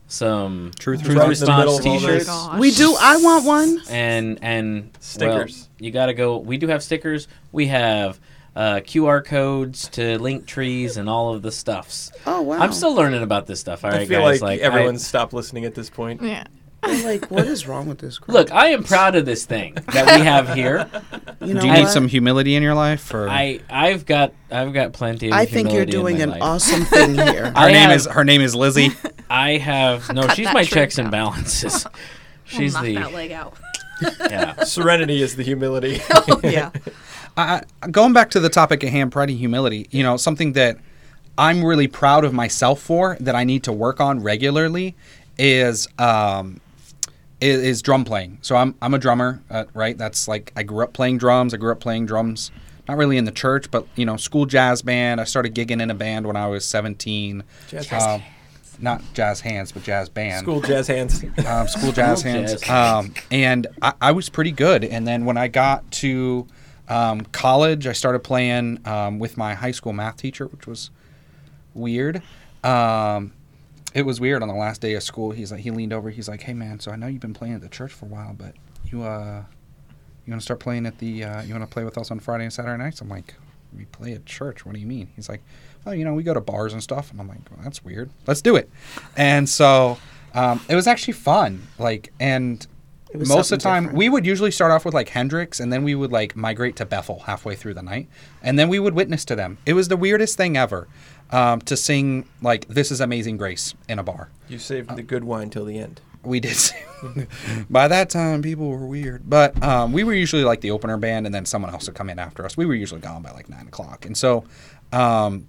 some Truth Right in the response middle of all T-shirts. this. We do. I want one. and and Stickers. well, you got to go. We do have stickers. We have uh, QR codes to link trees and all of the stuffs. Oh wow. I'm still learning about this stuff. All right, I feel guys. like, Like, everyone's I, stopped listening at this point. Yeah. I'm like, what is wrong with this? Crowd? look. I am proud of this thing that we have here. [LAUGHS] you know Do you what? need some humility in your life? Or I I've got I've got plenty. of I think you're doing an life. awesome thing [LAUGHS] here. her I name have- is her name is Lizzie. [LAUGHS] I have no. Cut she's my tree checks and balances. She's knock the that leg out. yeah. Serenity is the humility. yeah. I, I- going back to the topic at hand, pride and humility. You know, something that I'm really proud of myself for that I need to work on regularly is um, is, is drum playing. So I'm I'm a drummer, uh, right? That's like I grew up playing drums. I grew up playing drums, not really in the church, but you know, school jazz band. I started gigging in a band when I was 17. Jazz Um, not jazz hands, but jazz band School jazz hands. [LAUGHS] um, school jazz School hands. jazz Um, and I, I was pretty good. And then when I got to um, college, I started playing um, with my high school math teacher, which was weird. Um, it was weird on the last day of school. He's like, he leaned over. He's like, "Hey man, so I know you've been playing at the church for a while, but you uh, you want to start playing at the uh, you want to play with us on Friday and Saturday nights?" I'm like, "We play at church. What do you mean?" He's like, "Oh, you know, we go to bars and stuff." And I'm like, well, "That's weird. Let's do it." And so um, it was actually fun. Like, and most of the time different. we would usually start off with like Hendrix, and then we would like migrate to Bethel halfway through the night, and then we would witness to them. It was the weirdest thing ever um, to sing like "This Is Amazing Grace" in a bar. You saved the good wine till the end. We did. sing. [LAUGHS] By that time, people were weird, but um, we were usually like the opener band, and then someone else would come in after us. We were usually gone by like nine o'clock, and so. Um,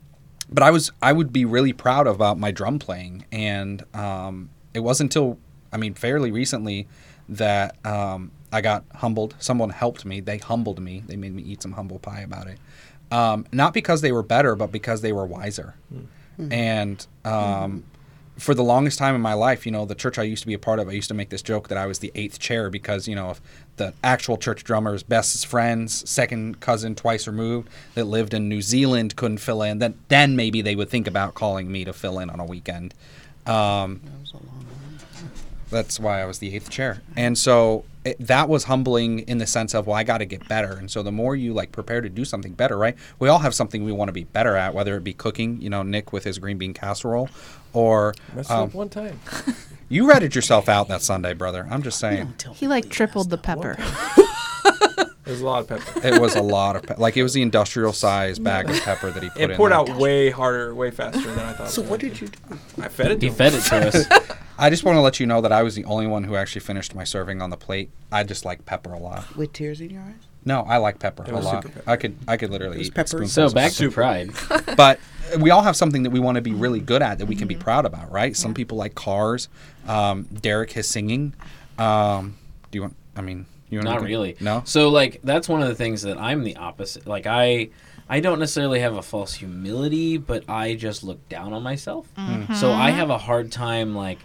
but I was I would be really proud about my drum playing, and um, it wasn't until I mean fairly recently that um, I got humbled. Someone helped me. They humbled me. They made me eat some humble pie about it. Um, not because they were better, but because they were wiser. And um, for the longest time in my life, you know, the church I used to be a part of, I used to make this joke that I was the eighth chair because, you know, if the actual church drummer's best friends, second cousin twice removed, that lived in New Zealand couldn't fill in, then then maybe they would think about calling me to fill in on a weekend. Um, that's why I was the eighth chair. And so it, that was humbling in the sense of, well, I got to get better. And so the more you like prepare to do something better, right? We all have something we want to be better at, whether it be cooking, you know, Nick with his green bean casserole, or Messed um, up one time. [LAUGHS] you ratted yourself out that Sunday, brother. I'm just saying. He like tripled the pepper. There's [LAUGHS] a lot of pepper. [LAUGHS] It was a lot of, pe- like, it was the industrial size bag of pepper that he put in. It poured there. out way harder, way faster than I thought. So it what did you do? I fed it. To He him. fed it to us. I just want to let you know that I was the only one who actually finished my serving on the plate. I just like pepper a lot. With tears in your eyes? No, I like pepper It a was lot. super pepper. I could I could literally It was eat pepper. So back to pride. [LAUGHS] but we all have something that we want to be really good at that we can be proud about, right? Some people like cars. Um, Derek his singing. Um, do you want? I mean, you want Not to really. No. So like that's one of the things that I'm the opposite. Like I I don't necessarily have a false humility, but I just look down on myself. So I have a hard time like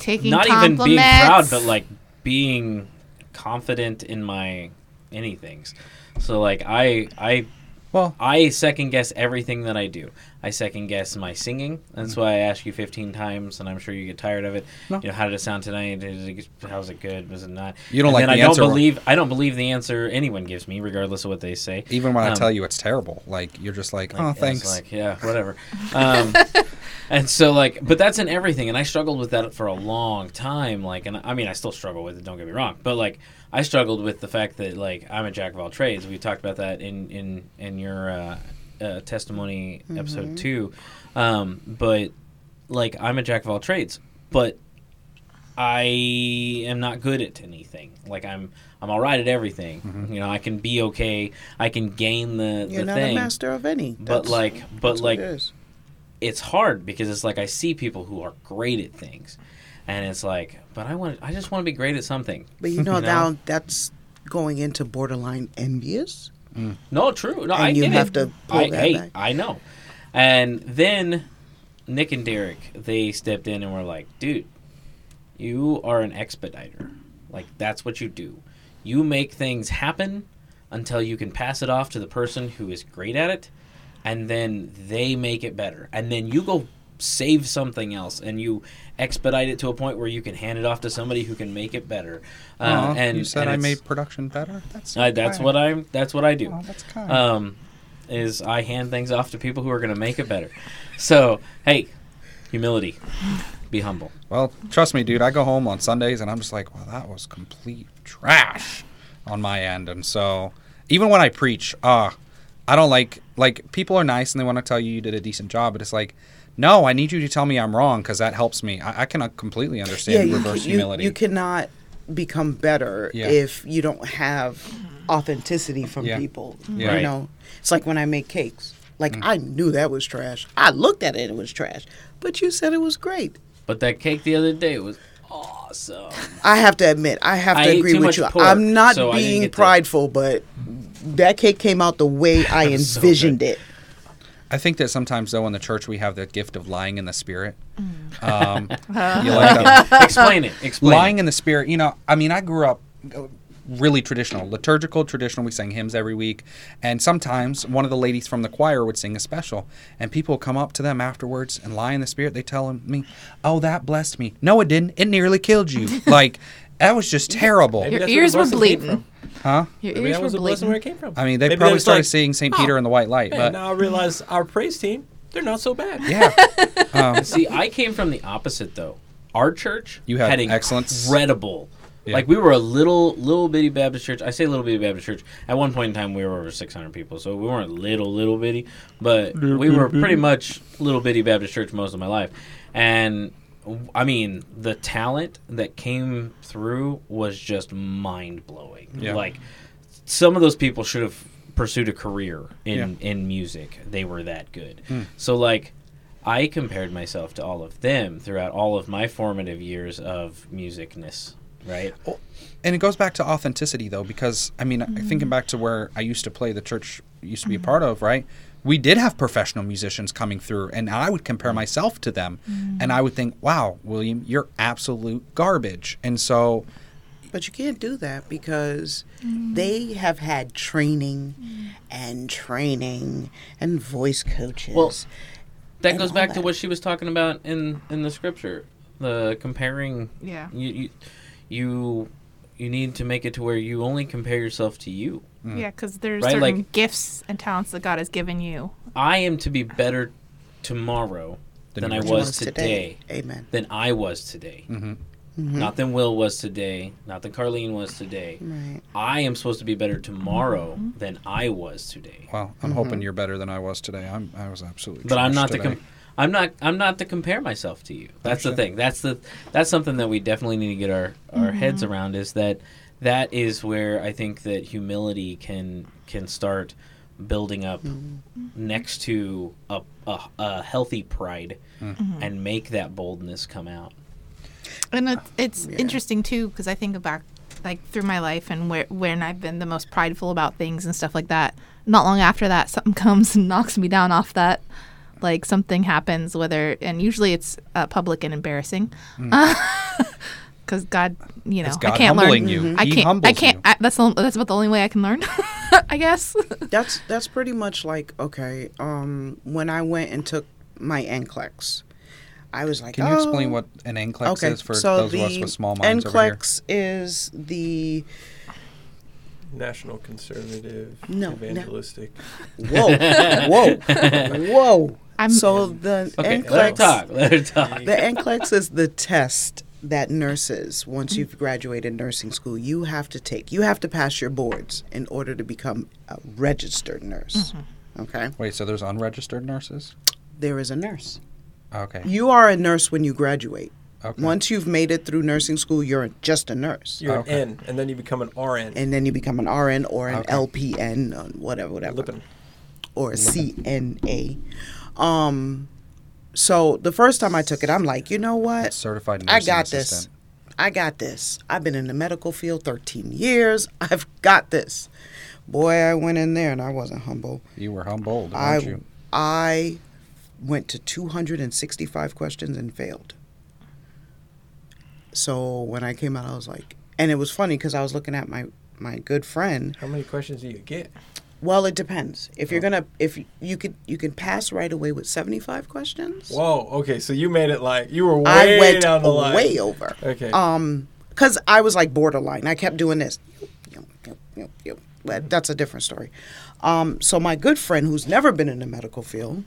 Taking not even being proud, but like being confident in my anythings. So like I I Well, I second guess everything that I do. I second guess my singing. That's why I ask you 15 times, and I'm sure you get tired of it. Mm-hmm. No. You know, how did it sound tonight? Is it, how's it good? Was it not? You don't And like the I answer. don't believe. I don't believe the answer anyone gives me, regardless of what they say. even when I Um, tell you it's terrible, like you're just like, Like, oh, thanks. Like, yeah, whatever. Um, [LAUGHS] and so, like, but that's in everything. And I struggled with that for a long time. Like, and I mean, I still struggle with it. Don't get me wrong. But like, I struggled with the fact that like I'm a jack of all trades. We talked about that in in in your uh, uh, testimony episode two. Um, but like, I'm a jack of all trades. But I am not good at anything. Like I'm, I'm all right at everything. You know, I can be okay. I can gain the You're the not thing a master of any. but like but like it is. it's hard because it's like I see people who are great at things, and it's like, but I want, I just want to be great at something. But you know, [LAUGHS] you know? now that's going into borderline envious. No, true. No, And I you get have it. to pull I, that hey, back. I know. And then Nick and Derek, they stepped in and were like, dude, you are an expediter. Like that's what you do. You make things happen until you can pass it off to the person who is great at it, and then they make it better, and then you go save something else and you expedite it to a point where you can hand it off to somebody who can make it better. Uh, and you said and I made production better. That's I, that's what I'm. That's what I do. Oh, that's kind. Um, is I hand things off to people who are going to make it better. So hey, humility, be humble. Well, trust me, dude. I go home on Sundays and I'm just like, well, that was complete trash on my end. And so, even when I preach, uh, I don't like like people are nice and they want to tell you you did a decent job, but it's like, no, I need you to tell me I'm wrong because that helps me. I, I cannot completely understand you, reverse you- humility. You, cannot become better Yeah. if you don't have authenticity from Yeah. people. Yeah. You Right. know, it's like when I make cakes. Like Mm. I knew that was trash. I looked at it; it was trash. But you said it was great. But that cake the other day was awesome. I have to admit, I have to ate agree with you. pork, I'm not so being get the- prideful, but that cake came out the way [LAUGHS] I It was so envisioned it. I think that sometimes though in the church we have the gift of lying in the spirit. Mm. Um, [LAUGHS] you like to- [LAUGHS] Explain it. Explain. lying it. in the spirit you know i mean i grew up uh, really traditional liturgical traditional we sang hymns every week and sometimes one of the ladies from the choir would sing a special and people would come up to them afterwards and lie in the spirit they tell me oh that blessed me no it didn't it nearly killed you [LAUGHS] like that was just terrible Maybe Your that's where the ears were blessing came bleeding. huh Your Maybe ears that were was the blessing where it came from. i mean they Maybe probably was started like, seeing st peter "Oh, in the white light Man, but now I realize our praise team, they're not so bad. yeah [LAUGHS] um, See, I came from the opposite though. Our church You had had excellence? incredible. Yeah. Like we were a little little bitty Baptist church. I say little bitty Baptist church. At one point in time, we were over 600 people, so we weren't little little bitty, but we were pretty much little bitty Baptist church most of my life. And I mean, the talent that came through was just mind blowing. Yeah. Like some of those people should have pursued a career in in music. They were that good. Hmm. So like I compared myself to all of them throughout all of my formative years of musicness, right? and it goes back to authenticity though because i mean thinking mm-hmm. back to where i used to play the church used to be a mm-hmm. part of right we did have professional musicians coming through and i would compare myself to them mm. and i would think wow william you're absolute garbage and so But you can't do that because mm. they have had training mm. and training and voice coaches. Well, That goes all back to what she was talking about in in the scripture, the comparing. Yeah. You you you, you need to make it to where you only compare yourself to you. Mm. Yeah, because there's Right, certain like- gifts and talents that God has given you. I am to be better tomorrow Than than, I was today. Amen. Than I was today. mhm. Not than Will was today. Not than Carlene was today. Right. I am supposed to be better tomorrow mm-hmm. than I was today. well i'm mm-hmm. hoping you're better than i was today i'm i was absolutely But I'm trash not to today. com- I'm not I'm not to compare myself to you. That's the Understand. thing. That's the that's something that we definitely need to get our our heads around is that that is where I think that humility can can start building up mm-hmm. next to a, a, a healthy pride mm-hmm. and make that boldness come out. And it, uh, it's Yeah. interesting too because I think back like through my life and where when I've been the most prideful about things and stuff like that. Not long after that, something [LAUGHS] comes and knocks me down off that. Like something happens, whether and usually it's uh, public and embarrassing, mm. [LAUGHS] because God, you know, God I can't humbling learn. you. I can't. I humbles can't. I, that's the, that's about the only way I can learn, [LAUGHS] I guess. That's that's pretty much like okay. Um, when I went and took my NCLEX, I was like, can you explain "Oh, what an NCLEX okay. is for so those the of us with small minds over here? NCLEX is the National Conservative No, no. Evangelistic. whoa, [LAUGHS] whoa, whoa. I'm- so the Okay, let her talk. Let her talk. The NCLEX is the test that nurses, once you've graduated nursing school, you have to take. You have to pass your boards in order to become a registered nurse. Okay? Wait, so there's unregistered nurses? There is a nurse. Okay. You are a nurse when you graduate. okay. Once you've made it through nursing school, you're just a nurse. You're Okay. an N, and then you become an RN. And then you become an RN or an Okay. LPN, or whatever, whatever. Lippin. or a CNA. Um, so the first time I took it, I'm like, you know what? Certified I got assistant. this. I got this. I've been in the medical field 13 years. [LAUGHS] I've got this. Boy, I went in there and I wasn't humble. You were humbled, I weren't you? I went to 265 questions and failed. So when I came out, I was like, and it was funny because I was looking at my my good friend. How many questions do you get? Well, it depends. If you're gonna, if you- you could, you can pass right away with 75 questions. Whoa. Okay, so you made it like you were way I went down the line. way over. Okay. Um, because I was like borderline. I kept doing this. That's a different story. Um, so my good friend, who's never been in the medical field,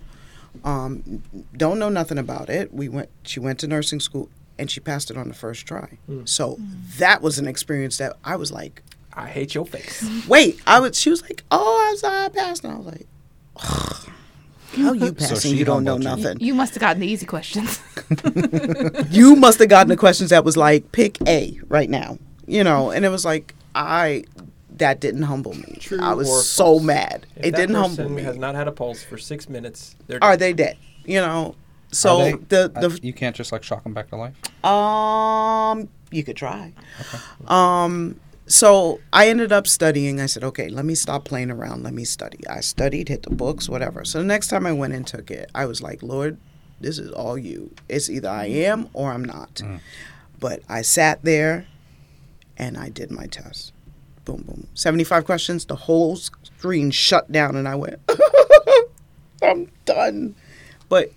um, don't know nothing about it. We went. She went to nursing school and she passed it on the first try. So that was an experience that I was like, I hate your face. wait. I was. She was like, oh, I'm sorry, I passed. And I was like, how you [LAUGHS] passing? she you don't know you. nothing. You must have gotten the easy questions. [LAUGHS] you must have gotten the questions that was like pick A right now, you know, and it was like I that didn't humble me. True I was so false? mad. If it didn't humble me. Has not had a pulse for six minutes. They're Are they dead? You know. So they- the uh, the you can't just like shock them back to life. um you could try. Um so I ended up studying. I said, okay, let me stop playing around. Let me study. I studied, hit the books, whatever. So the next time I went and took it, I was like, Lord, this is all you. It's either I am or I'm not. Mm. But I sat there and I did my test. Boom, boom. 75 questions. The whole screen shut down and I went, [LAUGHS] I'm done. But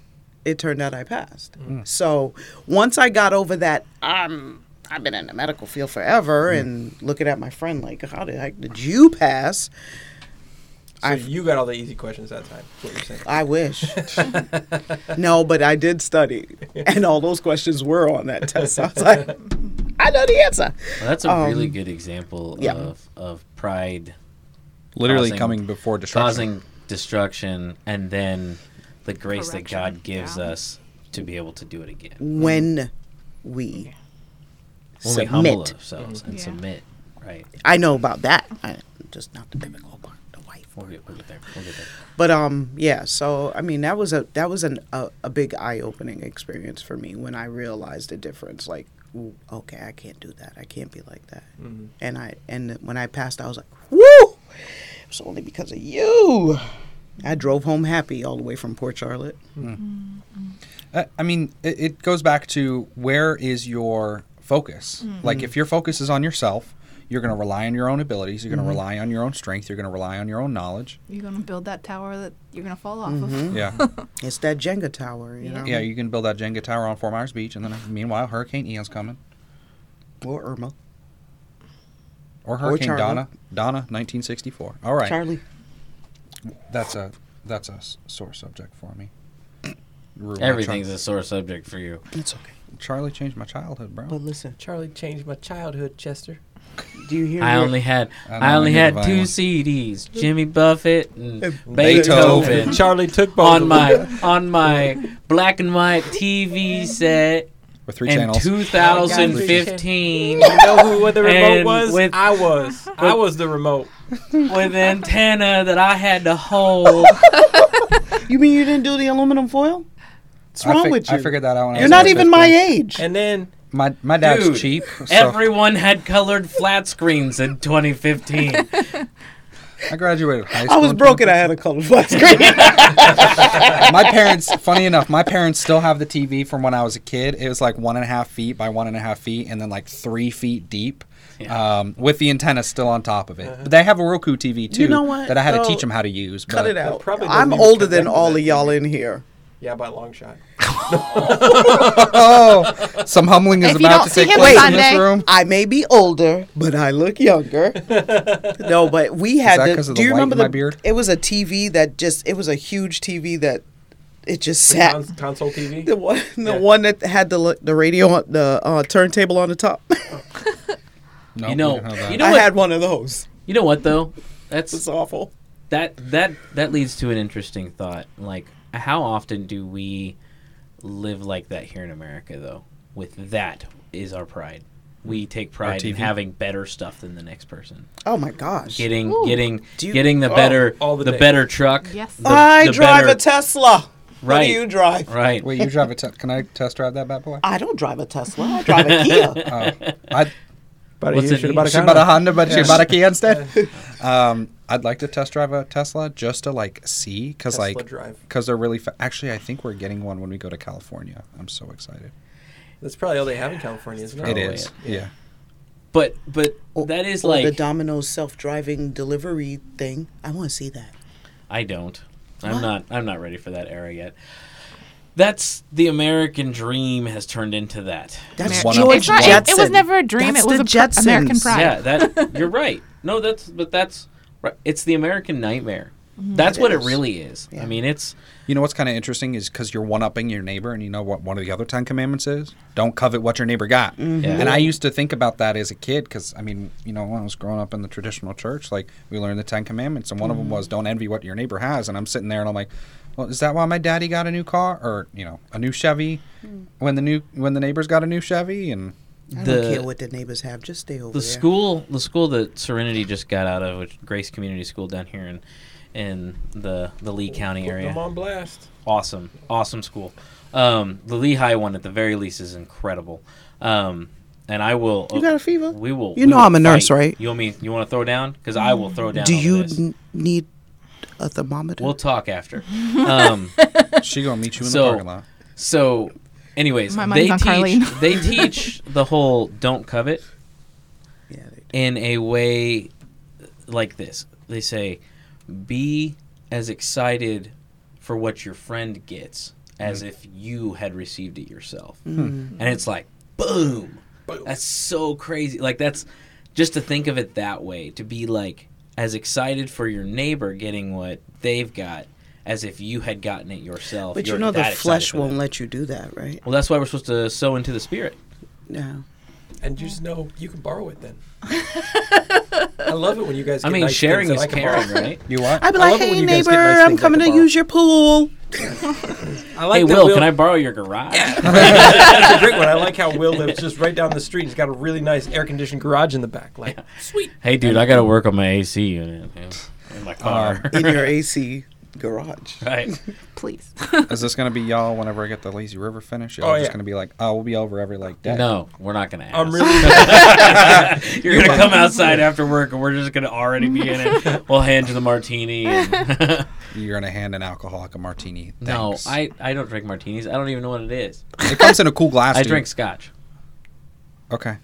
it turned out I passed. Mm. So once I got over that, I'm I've been in the medical field forever, and looking at my friend like, how the heck did you pass? So I- you got all the easy questions that time. That's what you're saying. I wish. [LAUGHS] no, but I did study, and all those questions were on that test. So I was like, [LAUGHS] I know the answer. Well, that's a really Um, good example yeah. of of pride Literally Causing- coming before destruction. causing destruction, and then the grace that God gives yeah. us to be able to do it again. When we When we humble submit, ourselves and Yeah. submit, right? I know about that. I, just not the biblical part, the wife. We'll get, we'll get there. We'll get there. But um, yeah. So I mean, that was a that was an, a a big eye opening experience for me when I realized the difference. Like, ooh, okay, I can't do that. I can't be like that. Mhm. And I and when I passed, I was like, woo! It was only because of you. I drove home happy all the way from Port Charlotte. Uh, I mean, it, it goes back to where is your focus? Like, if your focus is on yourself, you're going to rely on your own abilities. You're going to rely on your own strength. You're going to rely on your own knowledge. You're gonna build that tower that you're gonna fall off Mm-hmm. of. Yeah, [LAUGHS] It's that Jenga tower, you Yeah. know. yeah. You can build that Jenga tower on Fort Myers Beach, and then meanwhile, Hurricane Ian's coming, Or Irma. or Hurricane Charley. Donna. Donna, 1964. All right, Charley. that's a that's a sore subject for me. Everything's a sore subject for you. It's okay. Charley changed my childhood, bro. But listen, Charley changed my childhood, Chester. do you hear? I your- only had I I, only had two violin. CDs, Jimmy Buffett and Beethoven. Beethoven, Charley took both on of my them. [LAUGHS] on my black and white TV set With three in channels. 2015 You know who what the remote was? with- I was. I was the remote. with antenna that I had to hold. [LAUGHS] You mean you didn't do the aluminum foil? What's I wrong fig- with you? I figured that out when You're was not even my grade. age. And then My my dad's Dude, cheap. So Everyone had colored flat screens in 2015. [LAUGHS] I graduated high school. I was broken. I had a colored flat screen. [LAUGHS] [LAUGHS] my parents, funny enough, my parents still have the TV from when I was a kid. It was like one and a half feet by one and a half feet, and then like three feet deep, Yeah. um, with the antenna still on top of it. But they have a Roku TV too you know what, that I had to teach them how to use. Cut but- it out. probably I'm older than all of y'all in here. Yeah, by a long shot. [LAUGHS] Oh, some humbling is If you about don't to see take him place in Sunday- this room. I may be older, but I look younger. [LAUGHS] no, but we had. that the- 'cause of do the you white remember in the? my beard? It was a TV that just. It was a huge TV that. It just The sat. cons- console TV. The one, the Yeah. one that had the the radio, on the uh, turntable on the top. [LAUGHS] No, You we know- didn't have that. you know I what- had one of those. you know what though? It's That's awful. that that that leads to an interesting thought. Like, how often do we live like that here in America? Though, with that is our pride. We take pride in having better stuff than the next person. Oh my gosh. Getting Ooh. getting you- getting the Oh, better all the the better truck. Yes. the- I the drive better- a Tesla. What Right. do you drive? Right. Wait, you drive a? Te- can I test drive that bad boy? I don't drive a Tesla. I drive a Kia. [LAUGHS] Oh, I But What's you it should have bought a she bought a Honda. Honda, but she bought a Kia instead. Um, I'd like to test drive a Tesla just to like see, because Tesla like, drive. because they're really. Fa- Actually, I think we're getting one when we go to California. I'm so excited. That's probably all they have in California, isn't it? It is, it. yeah. but but Or- that is or like the Domino's self-driving delivery thing. I want to see that. I don't. I'm What? not. I'm not ready for that era yet. That's the American dream has turned into that. That's One George It's not, it, Jetson. it was never a dream. That's it was the a pr- Jetsons. American pride. Yeah, that [LAUGHS] you're right. No, that's but that's right. It's the American nightmare. That's It what it really is. Yeah. I mean, it's You know what's kind of interesting is because you're one upping your neighbor, and you know what one of the other Ten Commandments is? Don't covet what your neighbor got. Mm-hmm. Yeah. And I used to think about that as a kid because, I mean, you know, when I was growing up in the traditional church, like we learned the Ten Commandments, and one of them was don't envy what your neighbor has. And I'm sitting there and I'm like, well, is that why my daddy got a new car or, you know, a new Chevy when the new when the neighbors got a new Chevy? And I The- don't care what the neighbors have. Just stay over the there. school. The school that Serenity just got out of, which Grace Community School down here in in the the Lee County Putting area. them on blast. awesome, awesome school. Um, the Lehigh one, at the very least, is incredible. Um, and I will. You got a fever? We will. You we know will I'm a nurse, fight. right? You want me? You want to throw down? Because I will throw down. Do you this. n- need a thermometer? We'll talk after. [LAUGHS] Um, she gonna meet you in So- the parking lot. so, anyways, My they money's on teach. Carlene. they teach [LAUGHS] the whole "don't covet" yeah, they do. in a way like this. They say, "Be as excited for what your friend gets as if you had received it yourself." Mm. and it's like boom. That's so crazy. Like that's just to think of it that way, to be like as excited for your neighbor getting what they've got as if you had gotten it yourself. But You're you know the flesh won't let you do that, right? Well, that's why we're supposed to sow into the spirit. No. And you just know you can borrow it then. [LAUGHS] I love it when you guys. I get mean, nice sharing is I can borrow. caring, right? You want? I'd be like, love it when hey neighbor, nice I'm coming can to use your pool. [LAUGHS] I like hey, that Will, can I borrow your garage? [LAUGHS] That's a great one. I like how Will lives [LAUGHS] just right down the street. He's got a really nice air conditioned garage in the back. Like, sweet. Hey, dude, I got to work on my AC unit man, in my uh, car. in your AC garage. right. [LAUGHS] Please. [LAUGHS] Is this gonna be y'all whenever I get the Lazy River finished? Y'all Oh, just yeah. gonna be like, oh, we'll be over every like day. No, we're not gonna. Ask. I'm really. [LAUGHS] You're gonna come outside after work, and we're just gonna already be in it. We'll hand you the martini. And You're gonna hand an alcoholic a martini. no, I, I don't drink martinis. I don't even know what it is. It comes in a cool glass. I dude. drink scotch. Okay.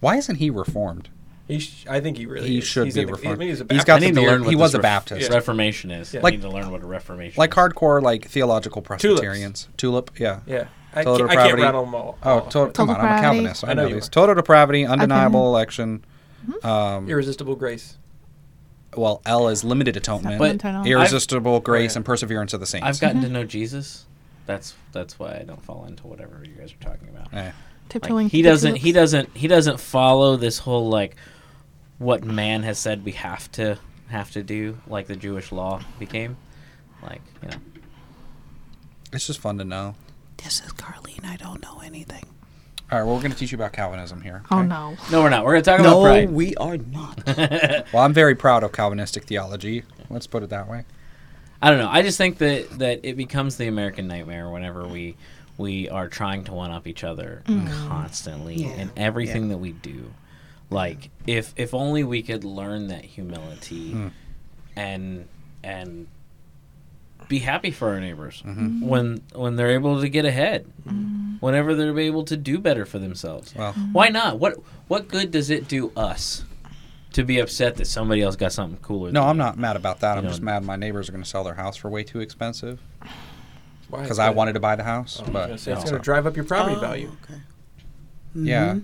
Why isn't he reformed? He sh- I think he really. He is. should He's be in the- reformed. I mean, he's a He's Baptist. got I need to learn what He was a ref- Baptist. Reformation is. Yeah. I Like- need to learn what a reformation. Like is. hardcore, like theological Presbyterians. Tulip, yeah. Yeah. I Total can't, I can't depravity. rattle them all. Oh, all. to- come on, I'm a depravity. Calvinist. I, I know know these. Total depravity, undeniable election. Um, Irresistible grace. well, L is limited atonement. But Internal. irresistible grace yeah. and perseverance of the saints. I've gotten to know Jesus. That's that's why I don't fall into whatever you guys are talking about. Eh. Tiptoeing. Like, he doesn't. He doesn't. He doesn't follow this whole like what man has said we have to have to do, like the Jewish law became. Like you know. It's just fun to know. This is Carlene. I don't know anything. All right, well, we're going to teach you about Calvinism here. Oh no. No, we're not. We're gonna talk No, about pride. we are not. [LAUGHS] Well, I'm very proud of Calvinistic theology. Let's put it that way. I don't know. I just think that that it becomes the American nightmare whenever we we are trying to one up each other mm-hmm. constantly Yeah. in everything that we do. Like if if only we could learn that humility Mm. and and be happy for our neighbors Mm-hmm. when when they're able to get ahead. Whenever they're able to do better for themselves. Well, Why not? What what good does it do us to be upset that somebody else got something cooler? no, than I'm you? not mad about that. I'm You just mad my neighbors are going to sell their house for way too expensive because I wanted to buy the house. I was but gonna it's going to drive up your property Oh, value. Okay. yeah.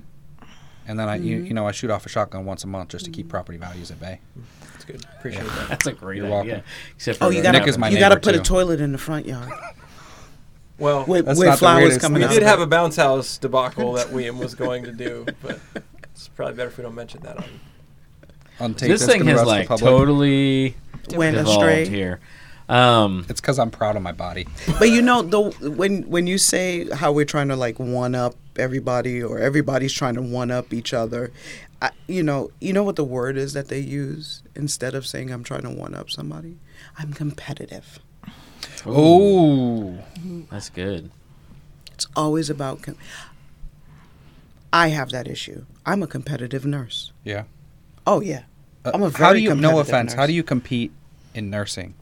And then I, you, you know, I shoot off a shotgun once a month just to keep property values at bay. That's good. Appreciate that. That's a great You're idea. welcome. Except for Oh, you gotta Nick is my you gotta neighbor, put a toilet in the front yard [LAUGHS] Well, with, That's with not the flowers weirdest coming we out. did have a bounce house debacle that William was going to do, [LAUGHS] but it's probably better if we don't mention that on. On tape, this thing gonna has like totally went devolved astray. here. Um, It's because I'm proud of my body. But you know, the when when you say how we're trying to like one up everybody or everybody's trying to one up each other, I, you know, you know what the word is that they use instead of saying I'm trying to one up somebody. I'm competitive. Oh, that's good. It's always about. Com- I have that issue. I'm a competitive nurse. yeah. Oh yeah, Uh, I'm a how do you? No competitive offense. How do you compete in nursing?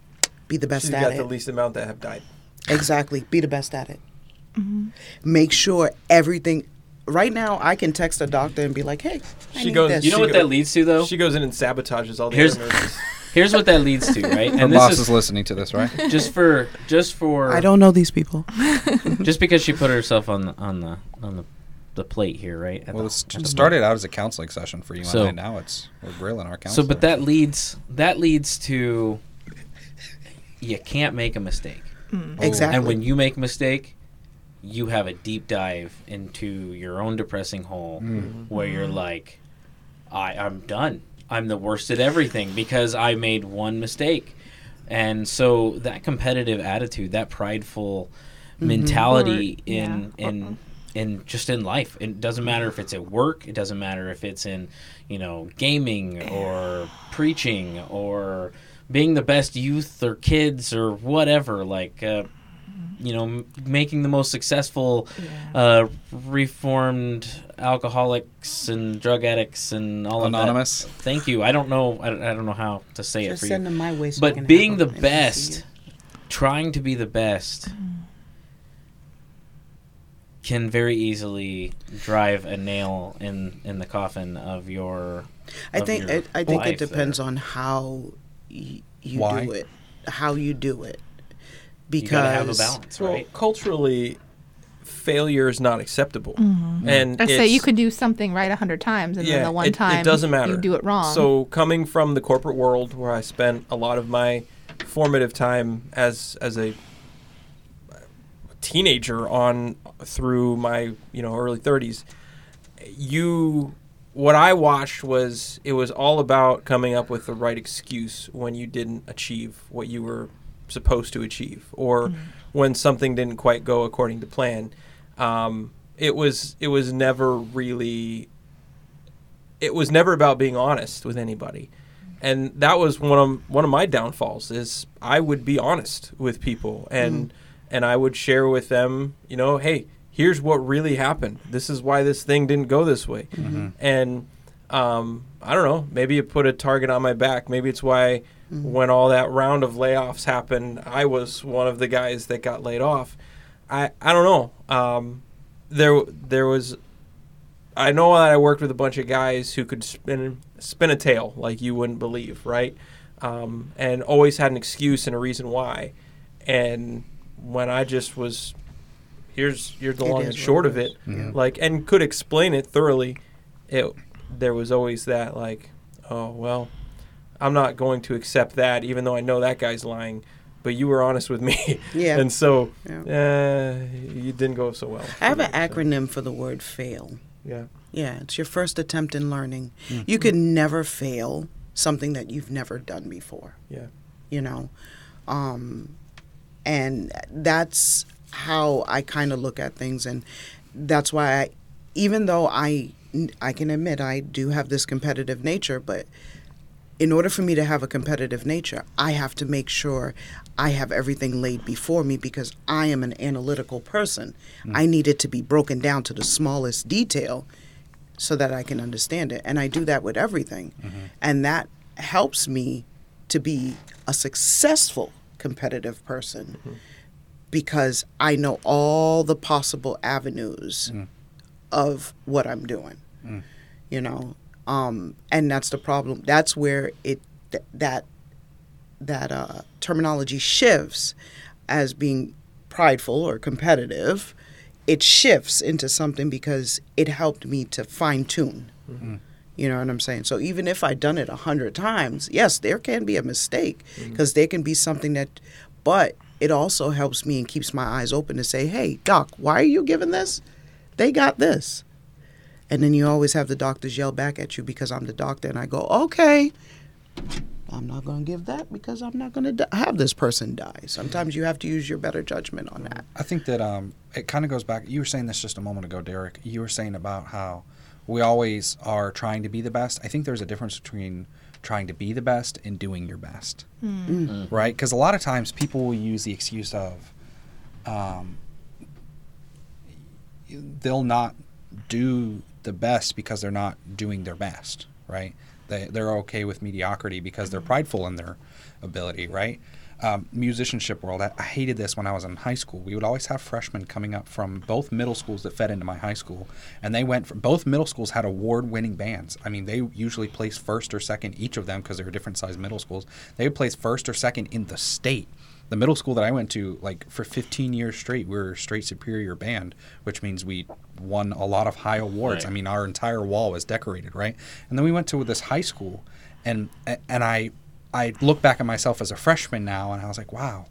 be the best She's at got it. the least amount that have died. Exactly. Be the best at it. Mm-hmm. Make sure everything. right now I can text a doctor and be like, "Hey, I She need goes- this." You know She what go- that leads to, though. She goes in and sabotages all the Here's- nurses. [LAUGHS] Here's what that leads to, right? Her And boss this is is listening to this, right? [LAUGHS] just for just for I don't know these people. [LAUGHS] just because she put herself on the on the on the, the plate here, right? At well, the- it's at the started out as a counseling session for you So- and I. Now it's we're grilling our counseling. So, but that leads that leads to you can't make a mistake, mm. oh. Exactly. and when you make a mistake, you have a deep dive into your own depressing hole mm. mm-hmm. where you're mm-hmm. like, I I'm done. I'm the worst at everything because I made one mistake. And so that competitive attitude, that prideful mm-hmm. mentality Or- yeah. in in in just in life. It doesn't matter if it's at work, it doesn't matter if it's in, you know, gaming or preaching or being the best youth or kids or whatever like uh, you know, m- making the most successful uh, reformed alcoholics and drug addicts and all Anonymous. of that. Thank you. I don't know. I don't, I don't know how to say it Just for send you. them my way. So But being the them and I see best, trying to be the best, can very easily drive a nail in in the coffin of your. I of think your it, I think it depends there. on how y- you Why? do it, how you do it, You because gotta have a balance, Well, right? culturally, failure is not acceptable, Mm-hmm. and I say you it's- could do something right a hundred times, and then the one it- it doesn't matter. you do it wrong. So coming from the corporate world, where I spent a lot of my formative time as as a teenager on through my you know early 30s, you what I watched was it was all about coming up with the right excuse when you didn't achieve what you were supposed to achieve, or when something didn't quite go according to plan. Um, it was it was never really it was never about being honest with anybody. And that was one of one of my downfalls is I would be honest with people and and I would share with them you know hey here's what really happened. This is why this thing didn't go this way. And um, I don't know maybe it put a target on my back. Maybe it's why when all that round of layoffs happened I was one of the guys that got laid off I I don't know um, there there was I know that I worked with a bunch of guys who could spin spin a tale like you wouldn't believe, right? Um, and always had an excuse and a reason why. And when I just was, here's here's the It long and short of it, Yeah. like and could explain it thoroughly. It there was always that like, oh well, I'm not going to accept that, even though I know that guy's lying. But you were honest with me, Yeah. [LAUGHS] and so Yeah. uh, you didn't go so well. I have an So, acronym for the word fail. Yeah. Yeah, it's your first attempt in learning. You can never fail something that you've never done before. Yeah. you know um and that's how i kind of look at things and that's why I, even though i i can admit i do have this competitive nature but in order for me to have a competitive nature i have to make sure i have everything laid before me because i am an analytical person. Mm. I need it to be broken down to the smallest detail so that i can understand it and i do that with everything. Mm-hmm. And that helps me to be a successful competitive person mm-hmm. because I know all the possible avenues mm. of what I'm doing. Mm. You know, um, and that's the problem. That's where it th- that that uh, terminology shifts as being prideful or competitive. It shifts into something because it helped me to fine tune. You know what I'm saying? So even if I'd done it a hundred times, yes, there can be a mistake because there can be something that, but it also helps me and keeps my eyes open to say, hey, doc, why are you giving this? They got this. And then you always have the doctors yell back at you because I'm the doctor, and I go, okay, I'm not going to give that because I'm not going to have this person die. Sometimes you have to use your better judgment on that. I think that um, it kind of goes back. You were saying this just a moment ago, Derek. You were saying about how we always are trying to be the best. I think there's a difference between trying to be the best and doing your best, right? Because a lot of times people will use the excuse of um, they'll not do the best because they're not doing their best, right? They, they're okay with mediocrity because they're prideful in their ability, right? um, musicianship world, I, I hated this when I was in high school. We would always have freshmen coming up from both middle schools that fed into my high school, and they went from both middle schools had award-winning bands. I mean, they usually placed first or second each of them because they were different sized middle schools. They would place first or second in the state. The middle school that I went to, like for 15 years straight, we were a straight superior band, which means we won a lot of high awards. Right. I mean, our entire wall was decorated, right? And then we went to this high school, and and I I look back at myself as a freshman now, and I was like, wow,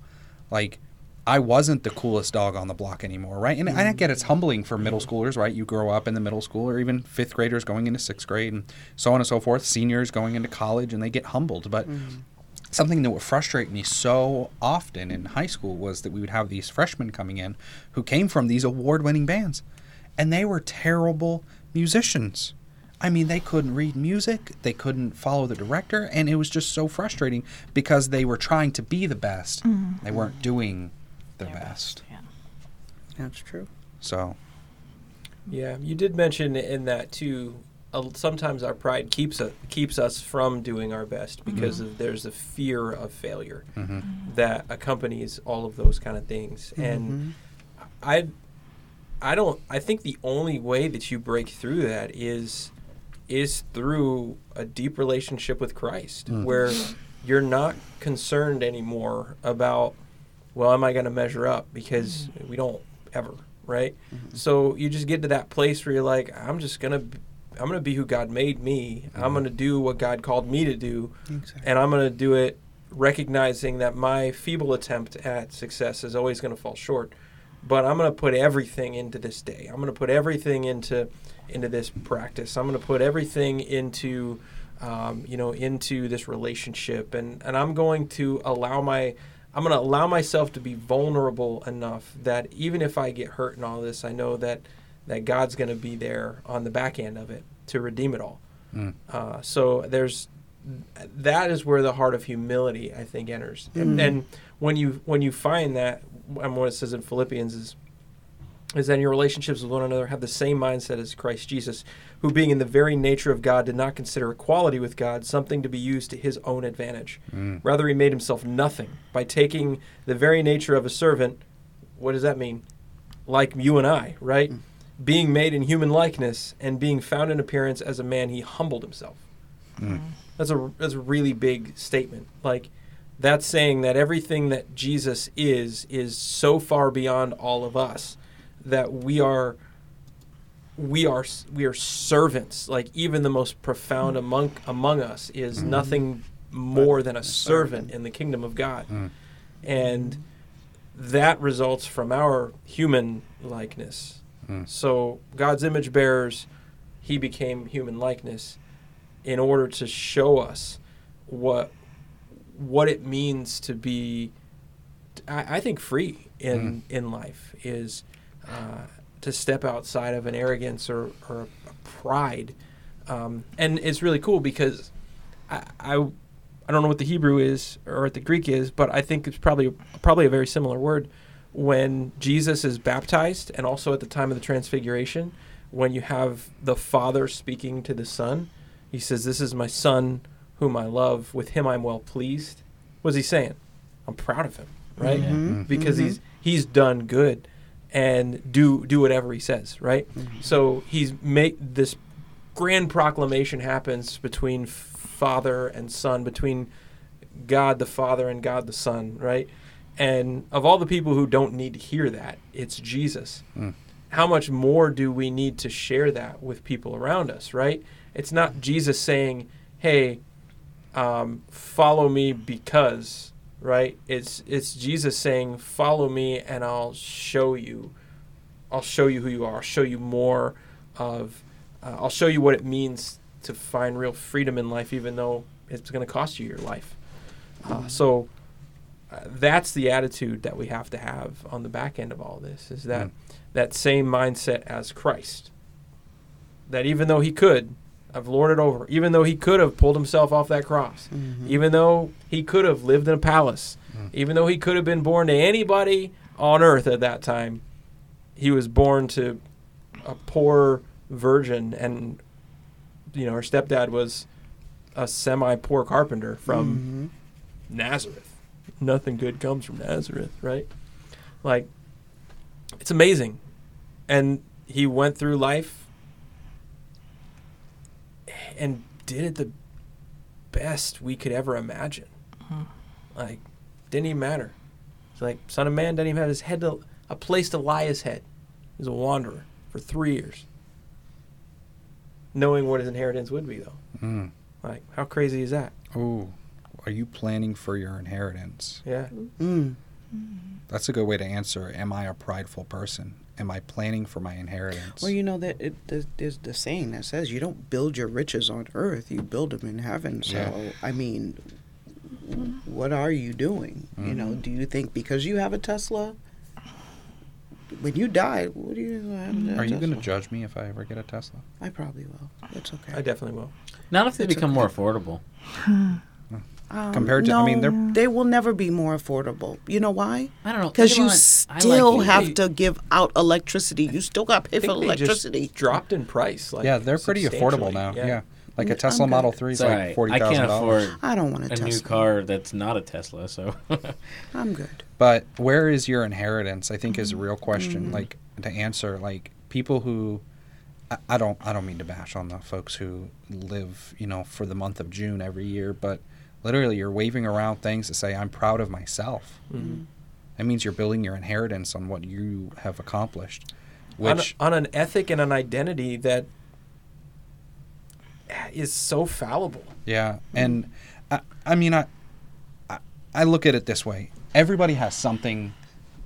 like I wasn't the coolest dog on the block anymore, right? And I mm-hmm. get it's humbling for middle schoolers, right? You grow up in the middle school, or even fifth graders going into sixth grade, and so on and so forth. Seniors going into college, and they get humbled. But mm-hmm. Something that would frustrate me so often in high school was that we would have these freshmen coming in who came from these award-winning bands, and they were terrible musicians. I mean, they couldn't read music, they couldn't follow the director, and it was just so frustrating because they were trying to be the best. Mm-hmm. They weren't doing their best. Yeah. That's true. So, Yeah, you did mention in that too. Uh, sometimes our pride keeps us keeps us from doing our best because of, there's a fear of failure mhm. that accompanies all of those kind of things. And I, I don't. I think the only way that you break through that is, is through a deep relationship with Christ, Mm. where you're not concerned anymore about, well, am I going to measure up? Because we don't ever, right? So you just get to that place where you're like, I'm just gonna, b- I'm gonna be who God made me. I'm gonna do what God called me to do Exactly. and I'm going to do it recognizing that my feeble attempt at success is always going to fall short. But I'm going to put everything into this day. I'm going to put everything into into this practice. I'm going to put everything into um, you know into this relationship, and and I'm going to allow my I'm going to allow myself to be vulnerable enough that even if I get hurt in all this, I know that that God's going to be there on the back end of it to redeem it all. Mm. Uh, so there's that is where the heart of humility I think enters, and, and when you when you find that, and what it says in Philippians is is that in your relationships with one another have the same mindset as Christ Jesus, who being in the very nature of God did not consider equality with God something to be used to his own advantage. Mm. Rather, he made himself nothing by taking the very nature of a servant. What does that mean? Like you and I, right? Being made in human likeness and being found in appearance as a man, he humbled himself. Mm. That's a that's a really big statement. Like that's saying that everything that Jesus is is so far beyond all of us that we are we are we are servants. Like even the most profound among among us is nothing more than a servant in the kingdom of God. Mm. And that results from our human likeness. Mm. So God's image bearers, he became human likeness in order to show us what what it means to be I, I think free in in life is uh, to step outside of an arrogance or, or a pride. Um, and it's really cool because I, I I don't know what the Hebrew is or what the Greek is but I think it's probably probably a very similar word when Jesus is baptized and also at the time of the transfiguration when you have the father speaking to the son he says, This is my son whom I love. With him I'm well pleased. What's he saying? I'm proud of him, right? Yeah. Mm-hmm. Because he's mm-hmm. he's done good and do do whatever he says, right? So he's made this grand proclamation happens between father and son, between God the Father and God the Son, right? And of all the people who don't need to hear that, it's Jesus. Mm. How much more do we need to share that with people around us, right? It's not Jesus saying, "Hey, um, follow me because," right? It's it's Jesus saying, "Follow me, and I'll show you. I'll show you who you are. I'll show you more of. Uh, I'll show you what it means to find real freedom in life, even though it's going to cost you your life." Uh, so that's the attitude that we have to have on the back end of all this is that Mm. that same mindset as Christ. That even though he could have lorded over, even though he could have pulled himself off that cross, even though he could have lived in a palace, Mm. even though he could have been born to anybody on earth at that time, he was born to a poor virgin and you know her stepdad was a semi poor carpenter from Mm-hmm. Nazareth. Nothing good comes from Nazareth, right? Like, it's amazing. And he went through life and did it the best we could ever imagine. Like, didn't even matter. It's like, Son of Man didn't even have his head to, a place to lie his head. He was a wanderer for three years. Knowing what his inheritance would be, though. Mm. Like, how crazy is that? Oh, are you planning for your inheritance? Yeah. Mm. That's a good way to answer. Am I a prideful person? Am I planning for my inheritance? Well, you know that it, there's- there's the saying that says you don't build your riches on earth; you build them in heaven. So, Yeah. I mean, what are you doing? You know, Mm-hmm. do you think because you have a Tesla, when you die, what do you? have Are you going to judge me if I ever get a Tesla? I probably will. It's okay. I definitely will. Not if they It's become okay. more affordable. [LAUGHS] Um, Compared to- I mean, they're- they will never be more affordable. You know why? I don't know. Because you about- I like still have to give out electricity. You still got to pay I think for they electricity. just dropped in price. Like yeah, they're pretty affordable now. substantially. Yeah. Like a I'm Tesla. Model 3 is like right. forty I thousand can't dollars. afford I don't want a, a Tesla. new car that's not a Tesla, so [LAUGHS] I'm good. But where is your inheritance? I think is a real question. Mm-hmm. Like to answer, like people who, I, I don't, I don't mean to bash on the folks who live, you know, for the month of June every year, but literally you're waving around things to say I'm proud of myself. Mhm. That means you're building your inheritance on what you have accomplished, On, which on an ethic and an identity that is so fallible. Yeah, and I, I mean, I, I, I look at it this way: everybody has something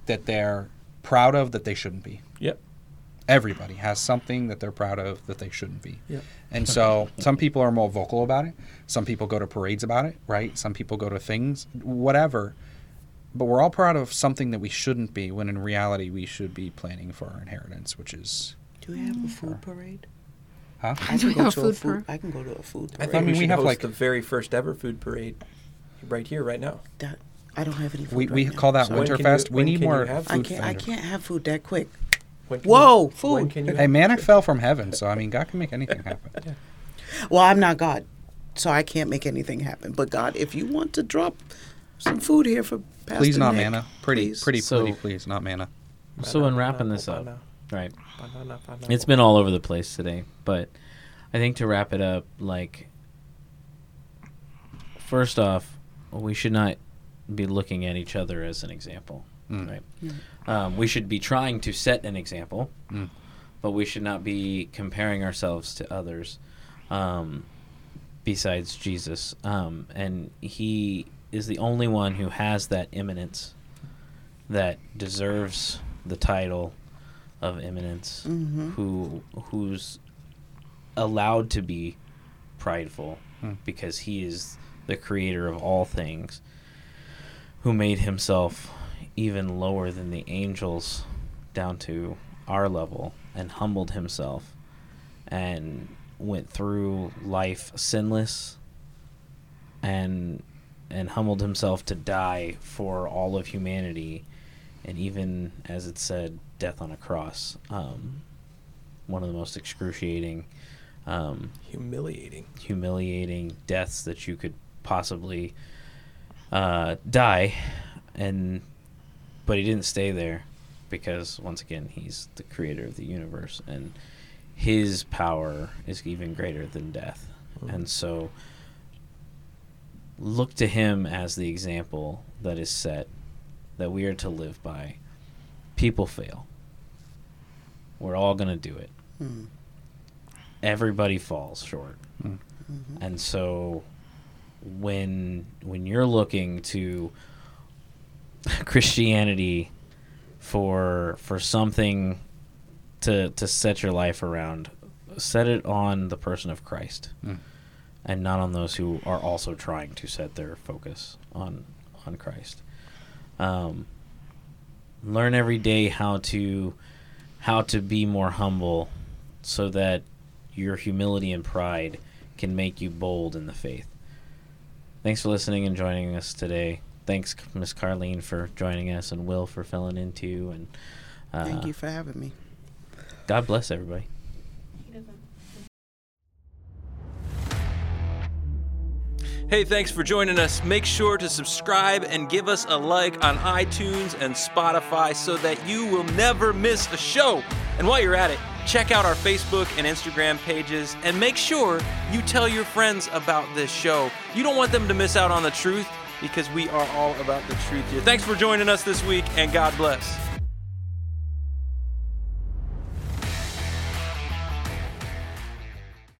that they're proud of that they shouldn't be. Yep. Everybody has something that they're proud of that they shouldn't be. Yep. And so [LAUGHS] some people are more vocal about it. Some people go to parades about it, right? Some people go to things, whatever. But we're all proud of something that we shouldn't be when in reality we should be planning for our inheritance, which is Do we have a mm. food parade? huh? I Do we can go have to a a food food. parade? I can go to a food I parade. think I mean, we we should have, host like- the very first ever food parade right here, right now. that, I don't have any food. We, right we now, call that so- Winterfest. we need more have I can't. I can't have food that quick. When can Whoa, you, food. When can you Hey, have manna fell from heaven, so I mean, God can make anything happen. [LAUGHS] Well, I'm not God, so I can't make anything happen. But God, if you want to drop some food here for Pastor please, not Nick, manna. Pretty, please. pretty, So- pretty, please, not manna. so in Banana, wrapping this banana, up, right? banana, banana. It's been all over the place today, but I think to wrap it up, like first off, we should not be looking at each other as an example, Mm. right? Um, we should be trying to set an example, Mm. but we should not be comparing ourselves to others um, besides Jesus. Um, and He is the only one who has that eminence that deserves the title of eminence Mhm. who who's allowed to be prideful Hmm. because he is the creator of all things who made himself even lower than the angels down to our level and humbled himself and went through life sinless and and humbled himself to die for all of humanity and even as it said death on a cross um, one of the most excruciating um, humiliating. humiliating deaths that you could possibly uh, die and but he didn't stay there because once again he's the creator of the universe and his power is even greater than death. And so look to him as the example that is set that we are to live by. People fail. We're all going to do it. Mm. everybody falls short. Mm. and so when when you're looking to christianity for for something to to set your life around set it on the person of christ Mm. and not on those who are also trying to set their focus on on christ um, learn every day how to how to be more humble so that your humility and pride can make you bold in the faith. Thanks for listening and joining us today. Thanks, Miss Carlene, for joining us, and Will for filling in too. And uh, Thank you for having me. God bless everybody. Hey, thanks for joining us. Make sure to subscribe and give us a like on iTunes and Spotify so that you will never miss a show. And while you're at it, check out our Facebook and Instagram pages and make sure you tell your friends about this show. You don't want them to miss out on the truth because we are all about the truth here. Thanks for joining us this week and God bless.